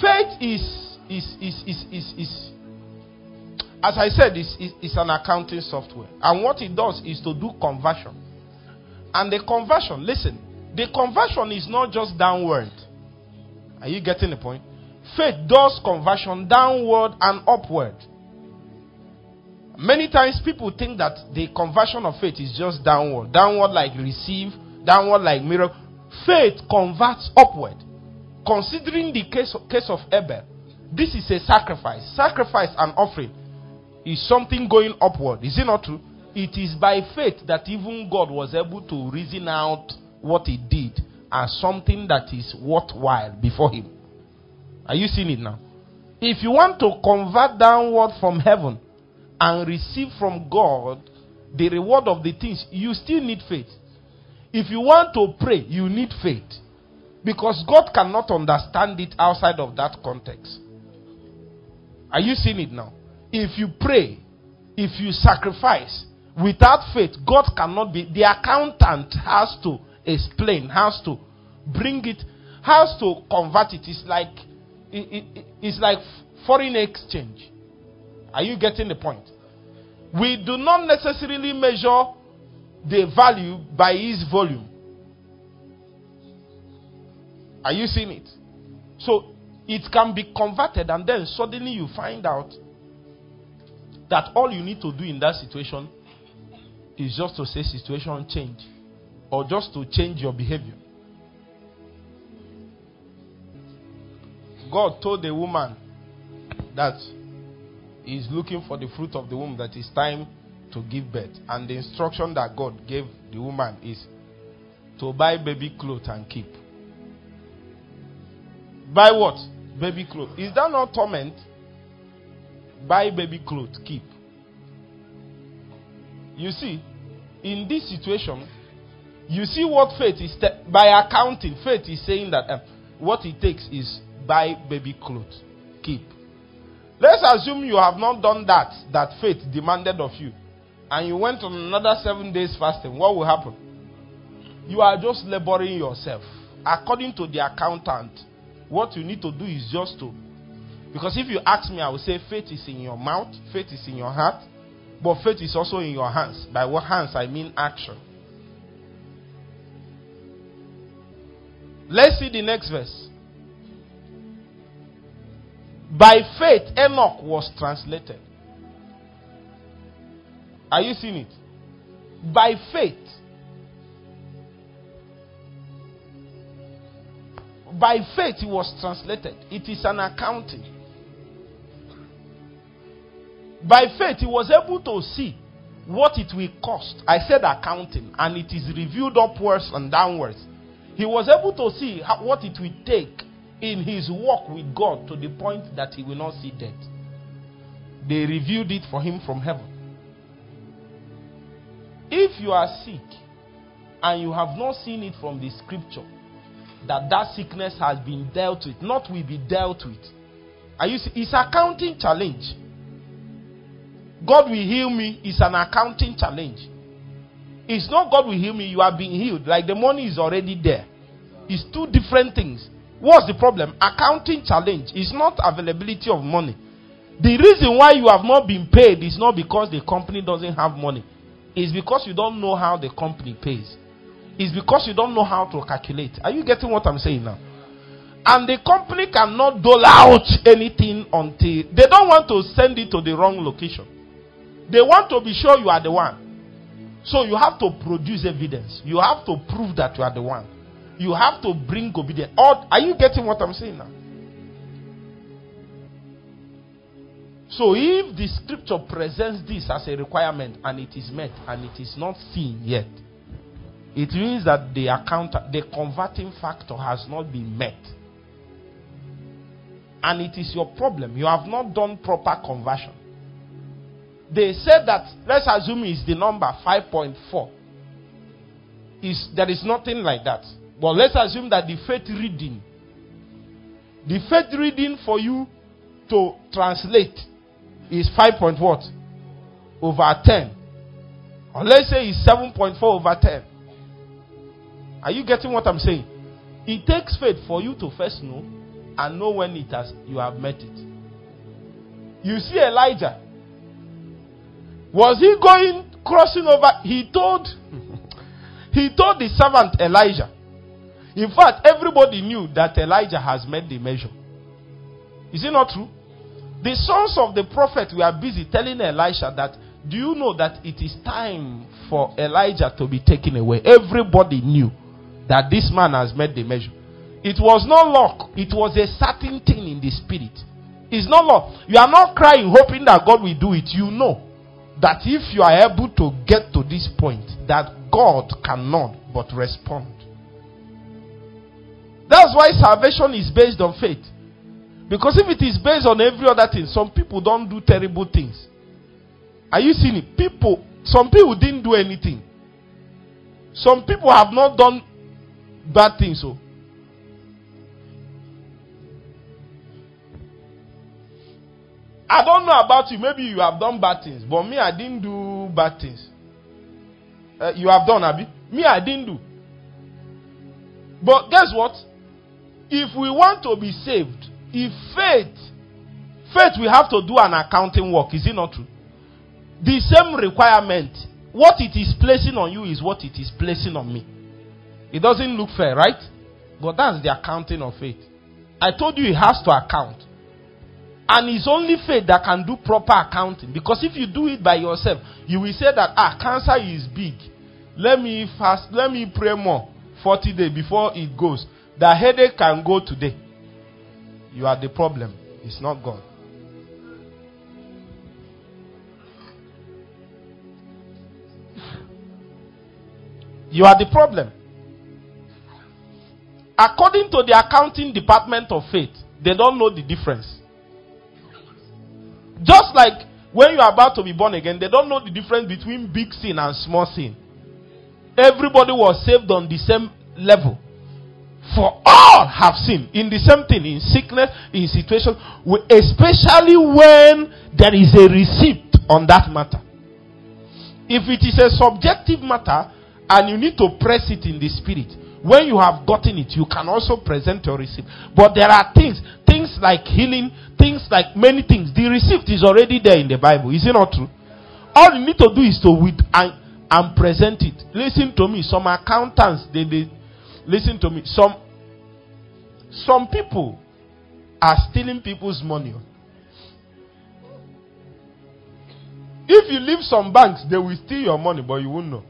faith is is is is is, is as I said, is is an accounting software, and what it does is to do conversion. And the conversion, listen, the conversion is not just downward. Are you getting the point? Faith does conversion downward and upward. Many times people think that the conversion of faith is just downward. Downward like receive, downward like miracle. Faith converts upward. Considering the case of, case of Abel, this is a sacrifice. Sacrifice and offering is something going upward. Is it not true? It is by faith that even God was able to reason out what he did as something that is worthwhile before him. Are you seeing it now? If you want to convert downward from heaven and receive from God the reward of the things, you still need faith. If you want to pray, you need faith. Because God cannot understand it outside of that context. Are you seeing it now? If you pray, if you sacrifice without faith, God cannot be. The accountant has to explain, has to bring it, has to convert it. It's like it, it, it's like foreign exchange. Are you getting the point? We do not necessarily measure the value by its volume. Are you seeing it? So it can be converted, and then suddenly you find out that all you need to do in that situation is just to say situation change or just to change your behavior. God told the woman that He's looking for the fruit of the womb, that it's time to give birth. And the instruction that God gave the woman is to buy baby clothes and keep. Buy what? Baby clothes. Is that not torment? Buy baby clothes, keep. You see, in this situation, you see what faith is te- by accounting. Faith is saying that um, what it takes is buy baby clothes, keep. Let's assume you have not done that that faith demanded of you, and you went on another seven days fasting. What will happen? You are just laboring yourself. According to the accountant, what you need to do is just to. Because if you ask me, I will say faith is in your mouth, faith is in your heart, but faith is also in your hands. By what hands? I mean action. Let's see the next verse. By faith, Enoch was translated. Are you seeing it? By faith. By faith, he was translated. It is an accounting. By faith, he was able to see what it will cost. I said accounting, and it is reviewed upwards and downwards. He was able to see how, what it will take in his walk with God to the point that he will not see death. They revealed it for him from heaven. If you are sick and you have not seen it from the scripture that that sickness has been dealt with, not will be dealt with. Are you see, it's accounting challenge. God will heal me It's an accounting challenge. It's not God will heal me, you are being healed. Like the money is already there. It's two different things. What's the problem? Accounting challenge is not availability of money. The reason why you have not been paid is not because the company doesn't have money. It's because you don't know how the company pays. It's because you don't know how to calculate. Are you getting what I'm saying now? And the company cannot dole out anything until they don't want to send it to the wrong location. They want to be sure you are the one. So you have to produce evidence. You have to prove that you are the one. You have to bring obedience. Or, are you getting what I'm saying now? So if the scripture presents this as a requirement and it is met and it is not seen yet, it means that the account, the converting factor has not been met. And it is your problem. You have not done proper conversion. They said that, let's assume is the number 5.4. Is there is nothing like that. But let's assume that the faith reading, the faith reading for you to translate is 5 point what? Over 10. Or let's say it's 7.4 over 10. Are you getting what I'm saying? It takes faith for you to first know and know when it has you have met it. You see Elijah. Was he going crossing over? He told he told the servant Elijah. In fact, everybody knew that Elijah has met the measure. Is it not true? The sons of the prophet were busy telling Elisha that, do you know that it is time for Elijah to be taken away? Everybody knew that this man has met the measure. It was not luck, it was a certain thing in the spirit. It's not luck. You are not crying hoping that God will do it. You know that if you are able to get to this point, that God cannot but respond. That's why salvation is based on faith. Because if it is based on every other thing, some people don't do terrible things. Are you seeing it? People, some people didn't do anything. Some people have not done bad things. So, I don't know about you. Maybe you have done bad things, but me, I didn't do bad things. Uh, you have done, Abby. Me, I didn't do. But guess what? If we want to be saved, if faith, faith, we have to do an accounting work. Is it not true? The same requirement. What it is placing on you is what it is placing on me. It doesn't look fair, right? But that's the accounting of faith. I told you it has to account. And it's only faith that can do proper accounting. Because if you do it by yourself, you will say that ah, cancer is big. Let me fast, let me pray more 40 days before it goes. The headache can go today. You are the problem. It's not God. You are the problem. According to the accounting department of faith, they don't know the difference. Just like when you are about to be born again, they don't know the difference between big sin and small sin. Everybody was saved on the same level. For all have sinned in the same thing, in sickness, in situation, especially when there is a receipt on that matter. If it is a subjective matter and you need to press it in the spirit, when you have gotten it, you can also present your receipt. But there are things, things like healing, things like many things. The receipt is already there in the Bible. Is it not true? All you need to do is to with and, and present it. Listen to me. Some accountants, they, they listen to me. Some some people are stealing people's money. If you leave some banks, they will steal your money, but you won't know.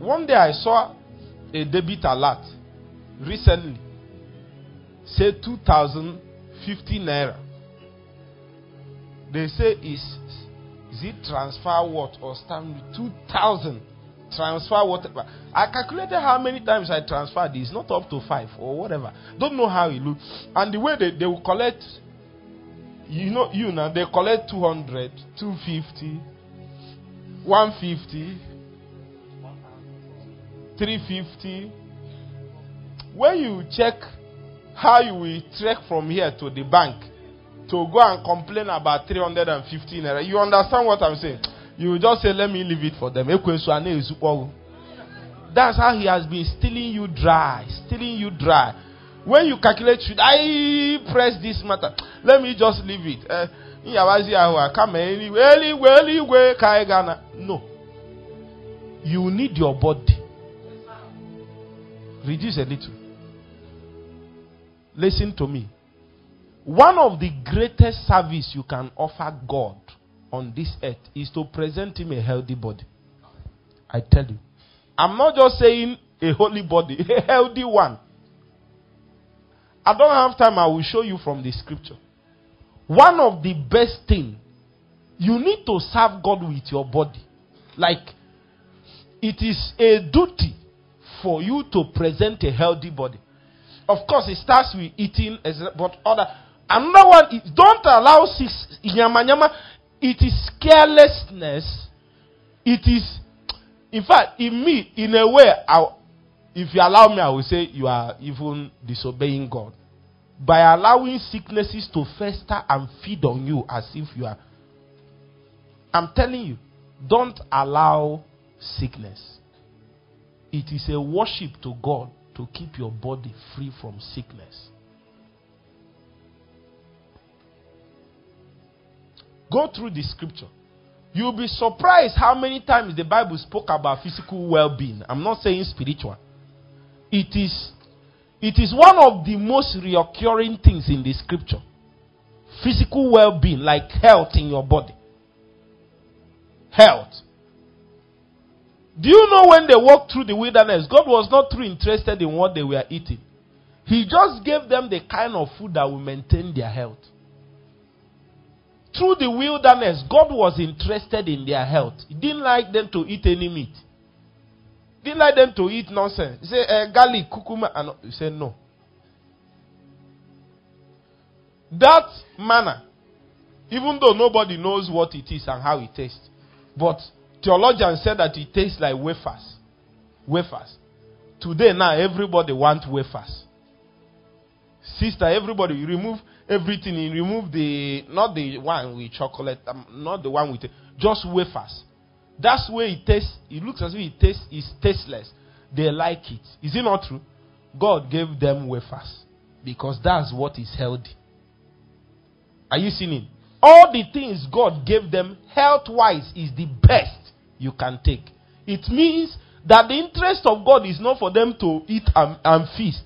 One day I saw a debit alert recently. Say 2050 naira. They say is is it transfer what or stand 2000 transfer whatever. I calculated how many times I transferred. It's not up to five or whatever. Don't know how it looks. And the way they, they will collect, you know, you know, they collect 200, 250, 150, 350. When you check how you will trek from here to the bank to go and complain about 350 naira, you understand what I'm saying? You just say, Let me leave it for them. That's how he has been stealing you dry, stealing you dry. When you calculate, should I press this matter? Let me just leave it. Uh, no. You need your body. Reduce a little. Listen to me. One of the greatest service you can offer God on this earth is to present him a healthy body. I tell you. I'm not just saying a holy body, a healthy one. I don't have time, I will show you from the scripture. One of the best thing, you need to serve God with your body. Like, it is a duty for you to present a healthy body. Of course, it starts with eating, but other. Another one is don't allow six yama yama. It is carelessness. It is, in fact, in me, in a way, I, if you allow me, I will say you are even disobeying God by allowing sicknesses to fester and feed on you as if you are. I'm telling you, don't allow sickness. It is a worship to God to keep your body free from sickness. Go through the scripture. You'll be surprised how many times the Bible spoke about physical well being. I'm not saying spiritual. It is, it is one of the most recurring things in the scripture. Physical well being, like health in your body. Health. Do you know when they walked through the wilderness, God was not too interested in what they were eating. He just gave them the kind of food that will maintain their health through the wilderness, God was interested in their health. He didn't like them to eat any meat. He didn't like them to eat nonsense. He said, uh, garlic, cucumber, and he said, no. That manna, even though nobody knows what it is and how it tastes, but theologians said that it tastes like wafers. Wafers. Today, now, everybody wants wafers. Sister, everybody, remove everything. He removed the not the one with chocolate, um, not the one with just wafers. That's where it tastes. It looks as if it tastes is tasteless. They like it. Is it not true? God gave them wafers because that's what is healthy. Are you seeing it? All the things God gave them health wise is the best you can take. It means that the interest of God is not for them to eat and, and feast.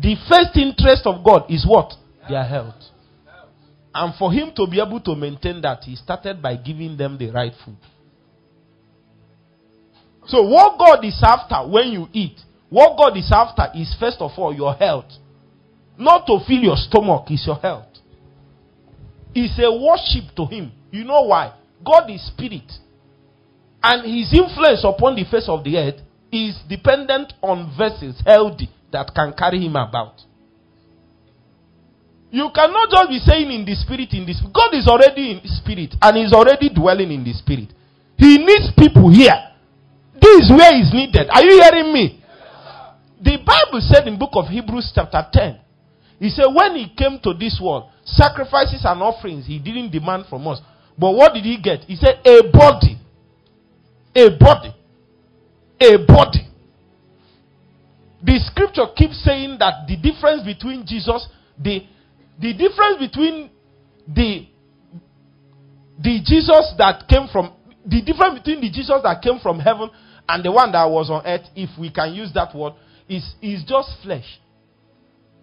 The first interest of God is what? Their health. And for him to be able to maintain that, he started by giving them the right food. So, what God is after when you eat, what God is after is first of all your health. not to fill your stomach, is your health. It's a worship to Him. You know why? God is spirit. And His influence upon the face of the earth is dependent on vessels healthy that can carry Him about. You cannot just be saying in the spirit, in this. God is already in spirit and is already dwelling in the spirit. He needs people here. This is where is needed. Are you hearing me? The Bible said in book of Hebrews chapter 10, he said when he came to this world, sacrifices and offerings he didn't demand from us. But what did he get? He said a body. A body. A body. The scripture keeps saying that the difference between Jesus, the the difference between the the Jesus that came from the difference between the Jesus that came from heaven and the one that was on earth, if we can use that word, is, is just flesh.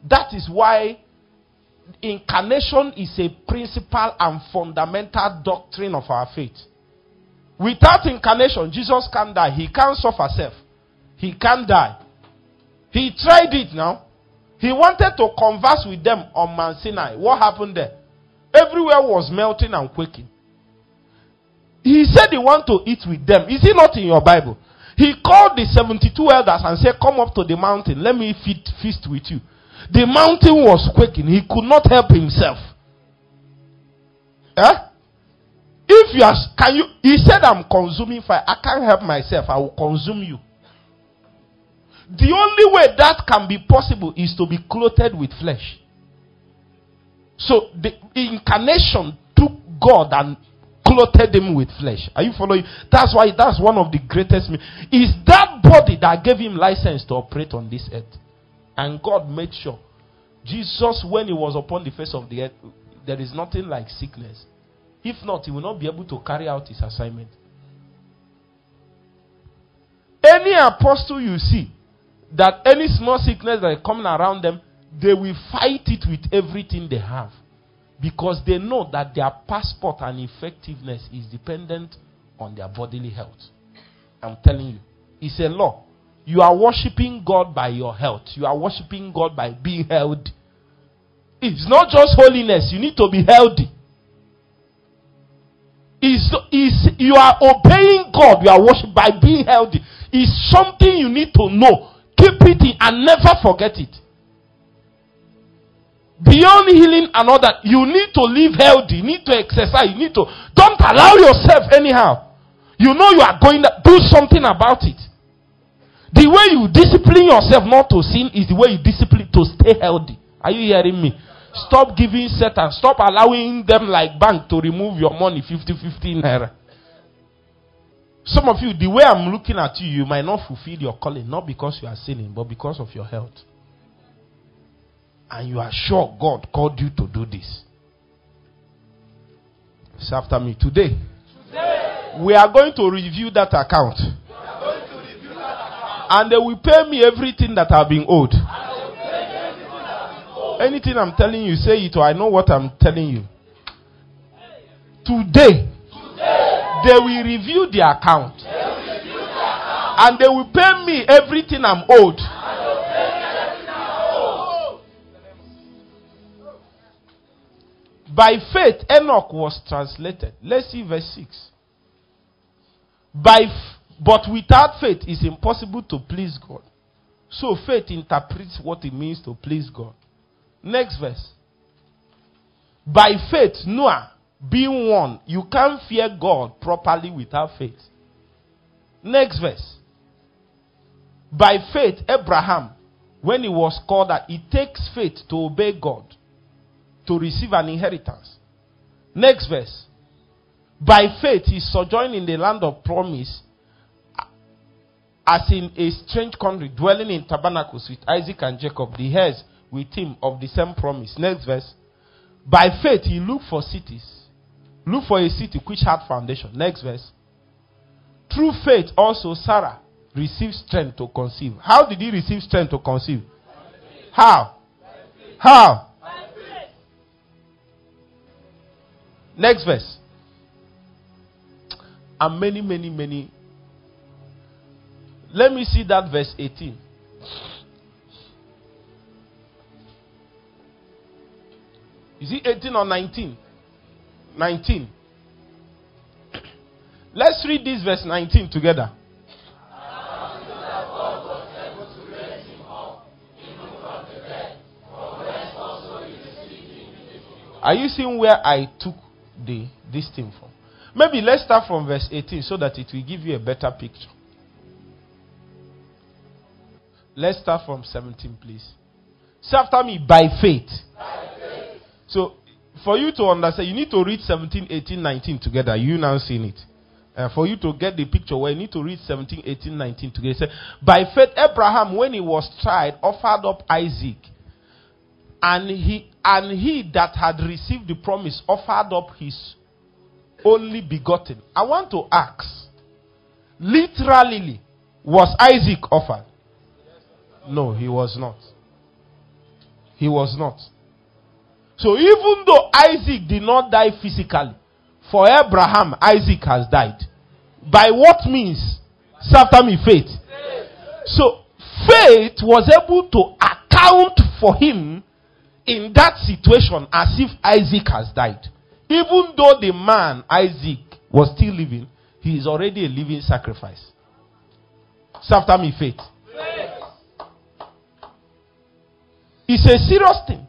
That is why incarnation is a principal and fundamental doctrine of our faith. Without incarnation, Jesus can't die. He can't suffer self. He can't die. He tried it now. He wanted to converse with them on Mount Sinai. What happened there? Everywhere was melting and quaking. He said he wanted to eat with them. Is it not in your Bible? He called the 72 elders and said, Come up to the mountain. Let me feed, feast with you. The mountain was quaking. He could not help himself. Eh? If you are, can you, he said, I'm consuming fire. I can't help myself. I will consume you. The only way that can be possible is to be clothed with flesh. So the incarnation took God and clothed him with flesh. Are you following? That's why that's one of the greatest. Is that body that gave him license to operate on this earth, and God made sure. Jesus, when he was upon the face of the earth, there is nothing like sickness. If not, he will not be able to carry out his assignment. Any apostle you see, that any small sickness that is coming around them, they will fight it with everything they have. Because they know that their passport and effectiveness is dependent on their bodily health. I'm telling you, it's a law. You are worshiping God by your health, you are worshiping God by being healthy. It's not just holiness, you need to be healthy. It's, it's, you are obeying God, you are worshiping by being healthy. It's something you need to know. Keep it and never forget it. Beyond healing and all that, you need to live healthy. You need to exercise. You need to don't allow yourself anyhow. You know you are going to do something about it. The way you discipline yourself not to sin is the way you discipline to stay healthy. Are you hearing me? Stop giving Satan, stop allowing them like bank to remove your money 50 15 naira. Some of you, the way I'm looking at you, you might not fulfill your calling, not because you are sinning, but because of your health and you are sure God called you to do this. It's after me today. today. We are going to review that account. Review that account. And they will pay me everything that I've been owed. Anything I'm telling you, say it, or I know what I'm telling you. Today, today. They will review the account. And they will pay me everything I'm owed. By faith, Enoch was translated. Let's see verse 6. By f- but without faith, it's impossible to please God. So faith interprets what it means to please God. Next verse. By faith, Noah, being one, you can't fear God properly without faith. Next verse. By faith, Abraham, when he was called that, it takes faith to obey God to receive an inheritance. Next verse. By faith, he sojourned in the land of promise, as in a strange country, dwelling in tabernacles with Isaac and Jacob, the heirs with him of the same promise. Next verse. By faith, he looked for cities. Look for a city which had foundation. Next verse. Through faith, also Sarah received strength to conceive. How did he receive strength to conceive? How? How? Next verse. And many, many, many. Let me see that verse 18. Is it 18 or 19? 19. Let's read this verse 19 together. Are you seeing where I took the this thing from? Maybe let's start from verse 18 so that it will give you a better picture. Let's start from 17, please. Say after me, by faith. So, for you to understand, you need to read 17, 18, 19 together. You now seen it. Uh, for you to get the picture, where you need to read 17, 18, 19 together. Say, by faith, Abraham, when he was tried, offered up Isaac. And he and he that had received the promise offered up his only begotten. I want to ask, literally, was Isaac offered? No, he was not. He was not. So even though Isaac did not die physically, for Abraham, Isaac has died. By what means? After me, faith. So faith was able to account for him in that situation as if Isaac has died. Even though the man, Isaac, was still living, he is already a living sacrifice. After me, faith. It's a serious thing.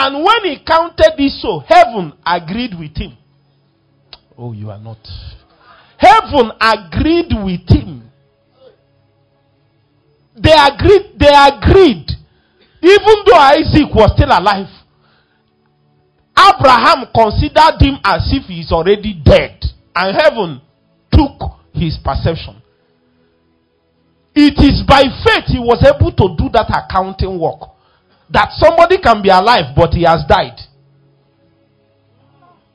And when he counted this so, heaven agreed with him. Oh, you are not. Heaven agreed with him. They agreed, they agreed. Even though Isaac was still alive, Abraham considered him as if he is already dead. And heaven took his perception. It is by faith he was able to do that accounting work. That somebody can be alive, but he has died.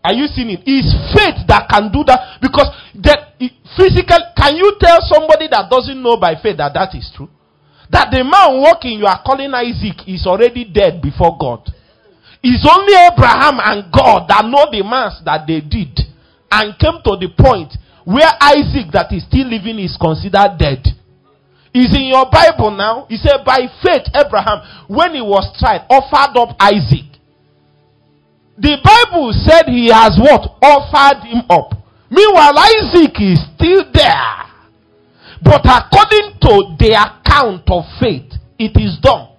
Are you seeing it? It's faith that can do that because that physical. Can you tell somebody that doesn't know by faith that that is true? That the man walking you are calling Isaac is already dead before God. It's only Abraham and God that know the mass that they did and came to the point where Isaac that is still living is considered dead. Is in your Bible now. He said, by faith, Abraham, when he was tried, offered up Isaac. The Bible said he has what? Offered him up. Meanwhile, Isaac is still there. But according to the account of faith, it is done.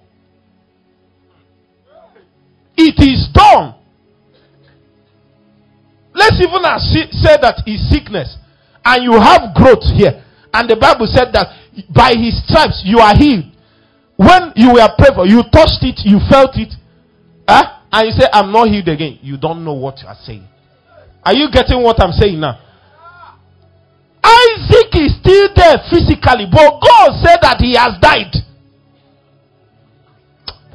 It is done. Let's even say that is sickness and you have growth here. And the Bible said that by his stripes you are healed. When you were prayed for, you touched it, you felt it, huh? and you say, I'm not healed again. You don't know what you are saying. Are you getting what I'm saying now? Isaac is still there physically, but God said that he has died.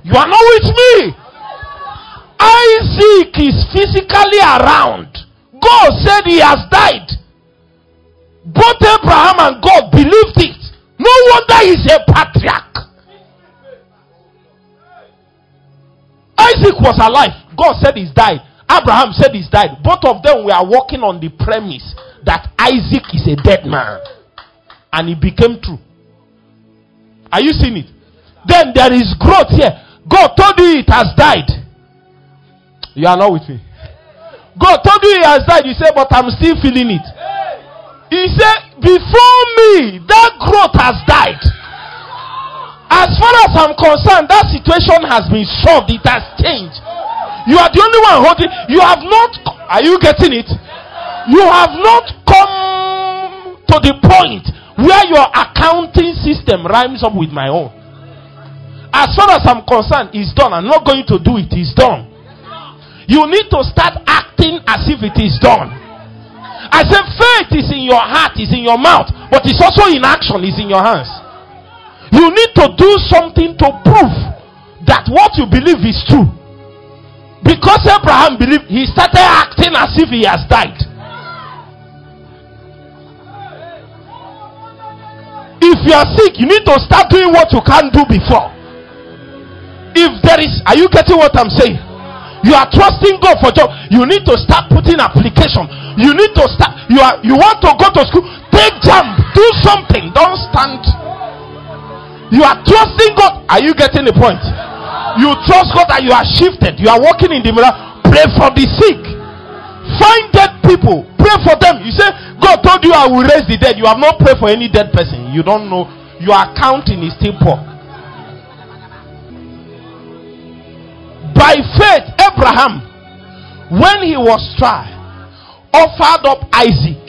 You are not with me. Isaac is physically around. God said he has died. Both Abraham and God believed it. No wonder he's a patriarch. Isaac was alive. God said he's died. Abraham said he's died. Both of them were working on the premise that Isaac is a dead man. And it became true. Are you seeing it? Then there is growth here. God told you it has died. You are not with me. God told you he has died. You say, but I'm still feeling it. He said, before me, that growth has died. As far as I'm concerned, that situation has been solved. It has changed. You are the only one holding. You have not. Are you getting it? You have not come to the point where your accounting system rhymes up with my own. As far as I'm concerned, it's done. I'm not going to do it. It's done. You need to start acting as if it is done. I said, faith is in your heart, is in your mouth, but it's also in action, is in your hands. You need to do something to prove that what you believe is true. Because Abraham believed, he started acting as if he has died. If you are sick, you need to start doing what you can't do before. If there is, are you getting what I'm saying? You are trusting God for job. You need to start putting application. You need to start. You are. You want to go to school. Take jump. Do something. Don't stand. You are trusting God. Are you getting the point? You trust God that you are shifted. You are walking in the mirror. Pray for the sick. Find dead people. Pray for them. You say, God told you I will raise the dead. You have not prayed for any dead person. You don't know. Your accounting is still poor. By faith, Abraham, when he was tried, offered up Isaac.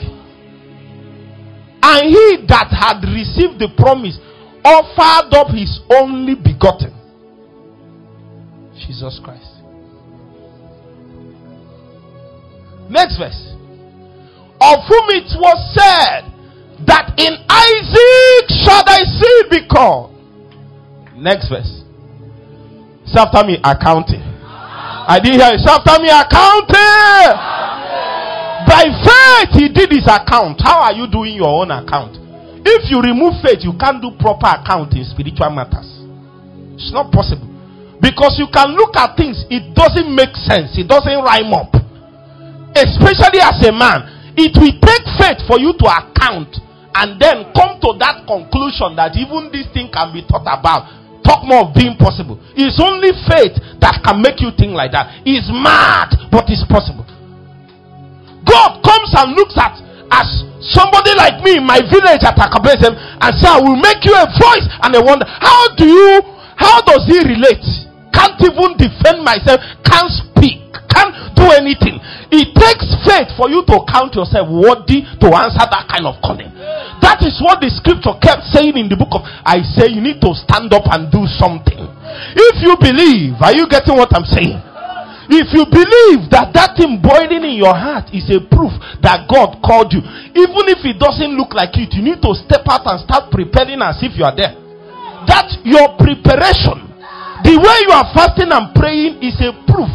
And he that had received the promise offered up his only begotten, Jesus Christ. Next verse. Of whom it was said that in Isaac shall thy seed be called. Next verse. Say after me, accounting. I didn't hear. Say after me, accounting. By faith, he did his account. How are you doing your own account? If you remove faith, you can't do proper account in spiritual matters. It's not possible. Because you can look at things, it doesn't make sense, it doesn't rhyme up. Especially as a man, it will take faith for you to account and then come to that conclusion that even this thing can be thought about. Talk more of being possible. It's only faith that can make you think like that. It's mad, but it's possible. God comes and looks at as somebody like me in my village at Akabesem and say, I will make you a voice and a wonder. How do you, how does he relate? Can't even defend myself, can't speak, can't do anything. It takes faith for you to count yourself worthy to answer that kind of calling. That is what the scripture kept saying in the book of I say you need to stand up and do something. If you believe, are you getting what I'm saying? If you believe that that thing boiling in your heart is a proof that God called you, even if it doesn't look like it, you need to step out and start preparing as if you are there. That your preparation, the way you are fasting and praying is a proof,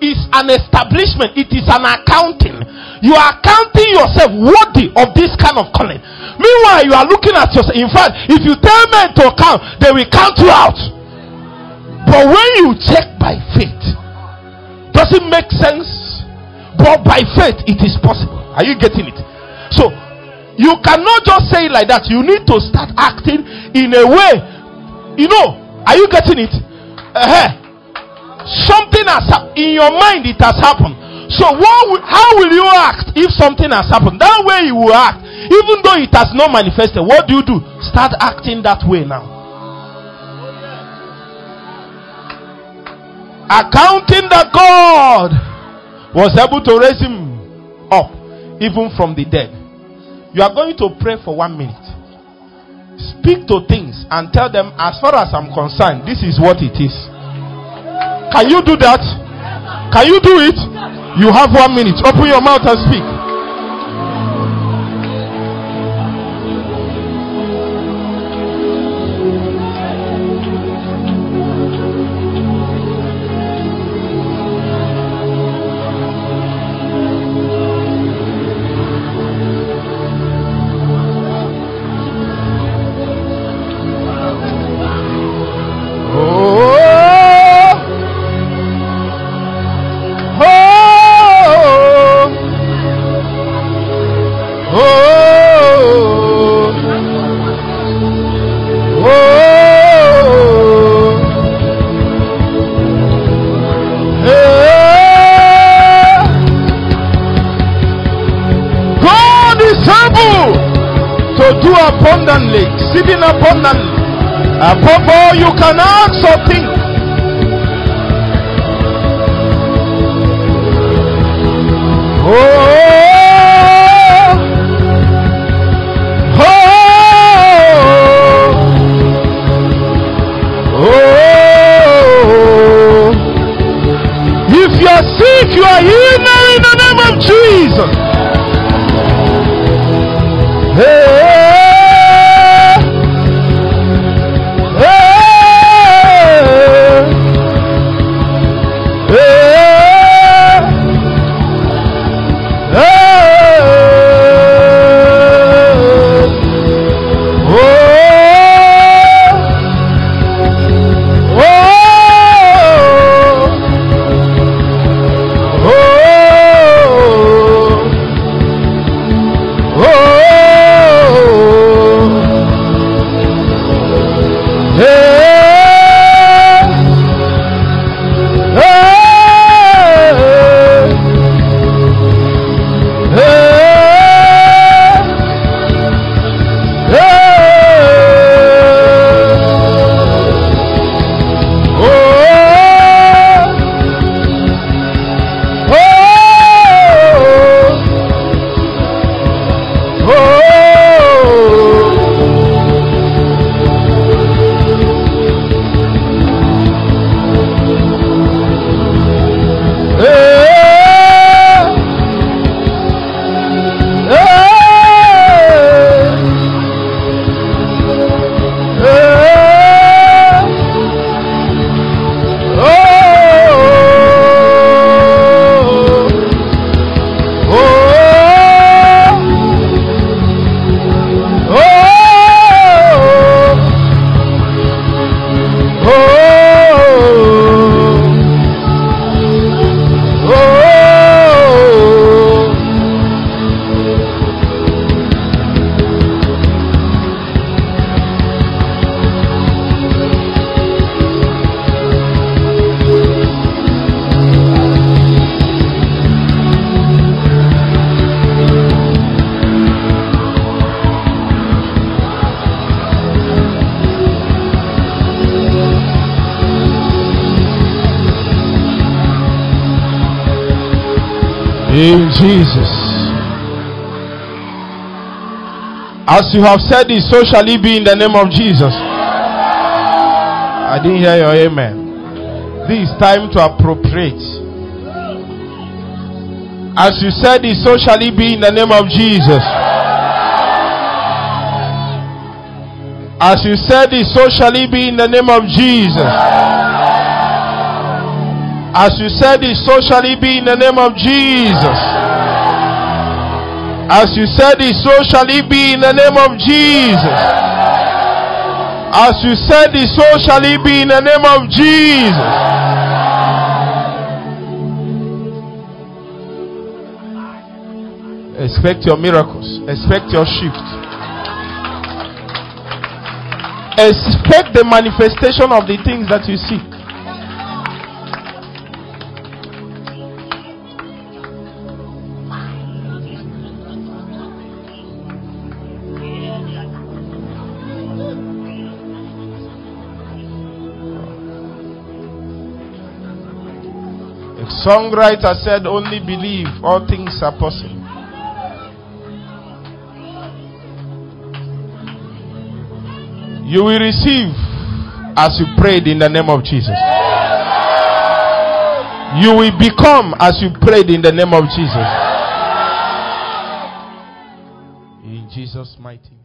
is an establishment, it is an accounting. You are counting yourself worthy of this kind of calling. Meanwhile, you are looking at yourself. In fact, if you tell men to count, they will count you out. But when you check by faith, does it make sense? But by faith, it is possible. Are you getting it? So, you cannot just say it like that. You need to start acting in a way. You know, are you getting it? Uh-huh. Something has happened. In your mind, it has happened. So, will, how will you act if something has happened? That way you will act. Even though it has not manifested, what do you do? Start acting that way now. accounting that God was able to raise him up even from the dead. You are going to pray for one minute. Speak to things and tell them, as far as I'm concerned, this is what it is. Can you do that? Can you do it? You have one minute. Open your mouth and speak. As you have said it, so shall it be in the name of Jesus. I didn't hear your amen. This is time to appropriate. As you said it, so shall it be in the name of Jesus. As you said it, so shall it be in the name of Jesus. As you said it, so shall it be in the name of Jesus. As you said it, so shall it be in the name of Jesus. As you said it, so shall it be in the name of Jesus. Expect your miracles. Expect your shift. Expect the manifestation of the things that you seek. Songwriter said, Only believe, all things are possible. You will receive as you prayed in the name of Jesus. You will become as you prayed in the name of Jesus. In Jesus' mighty.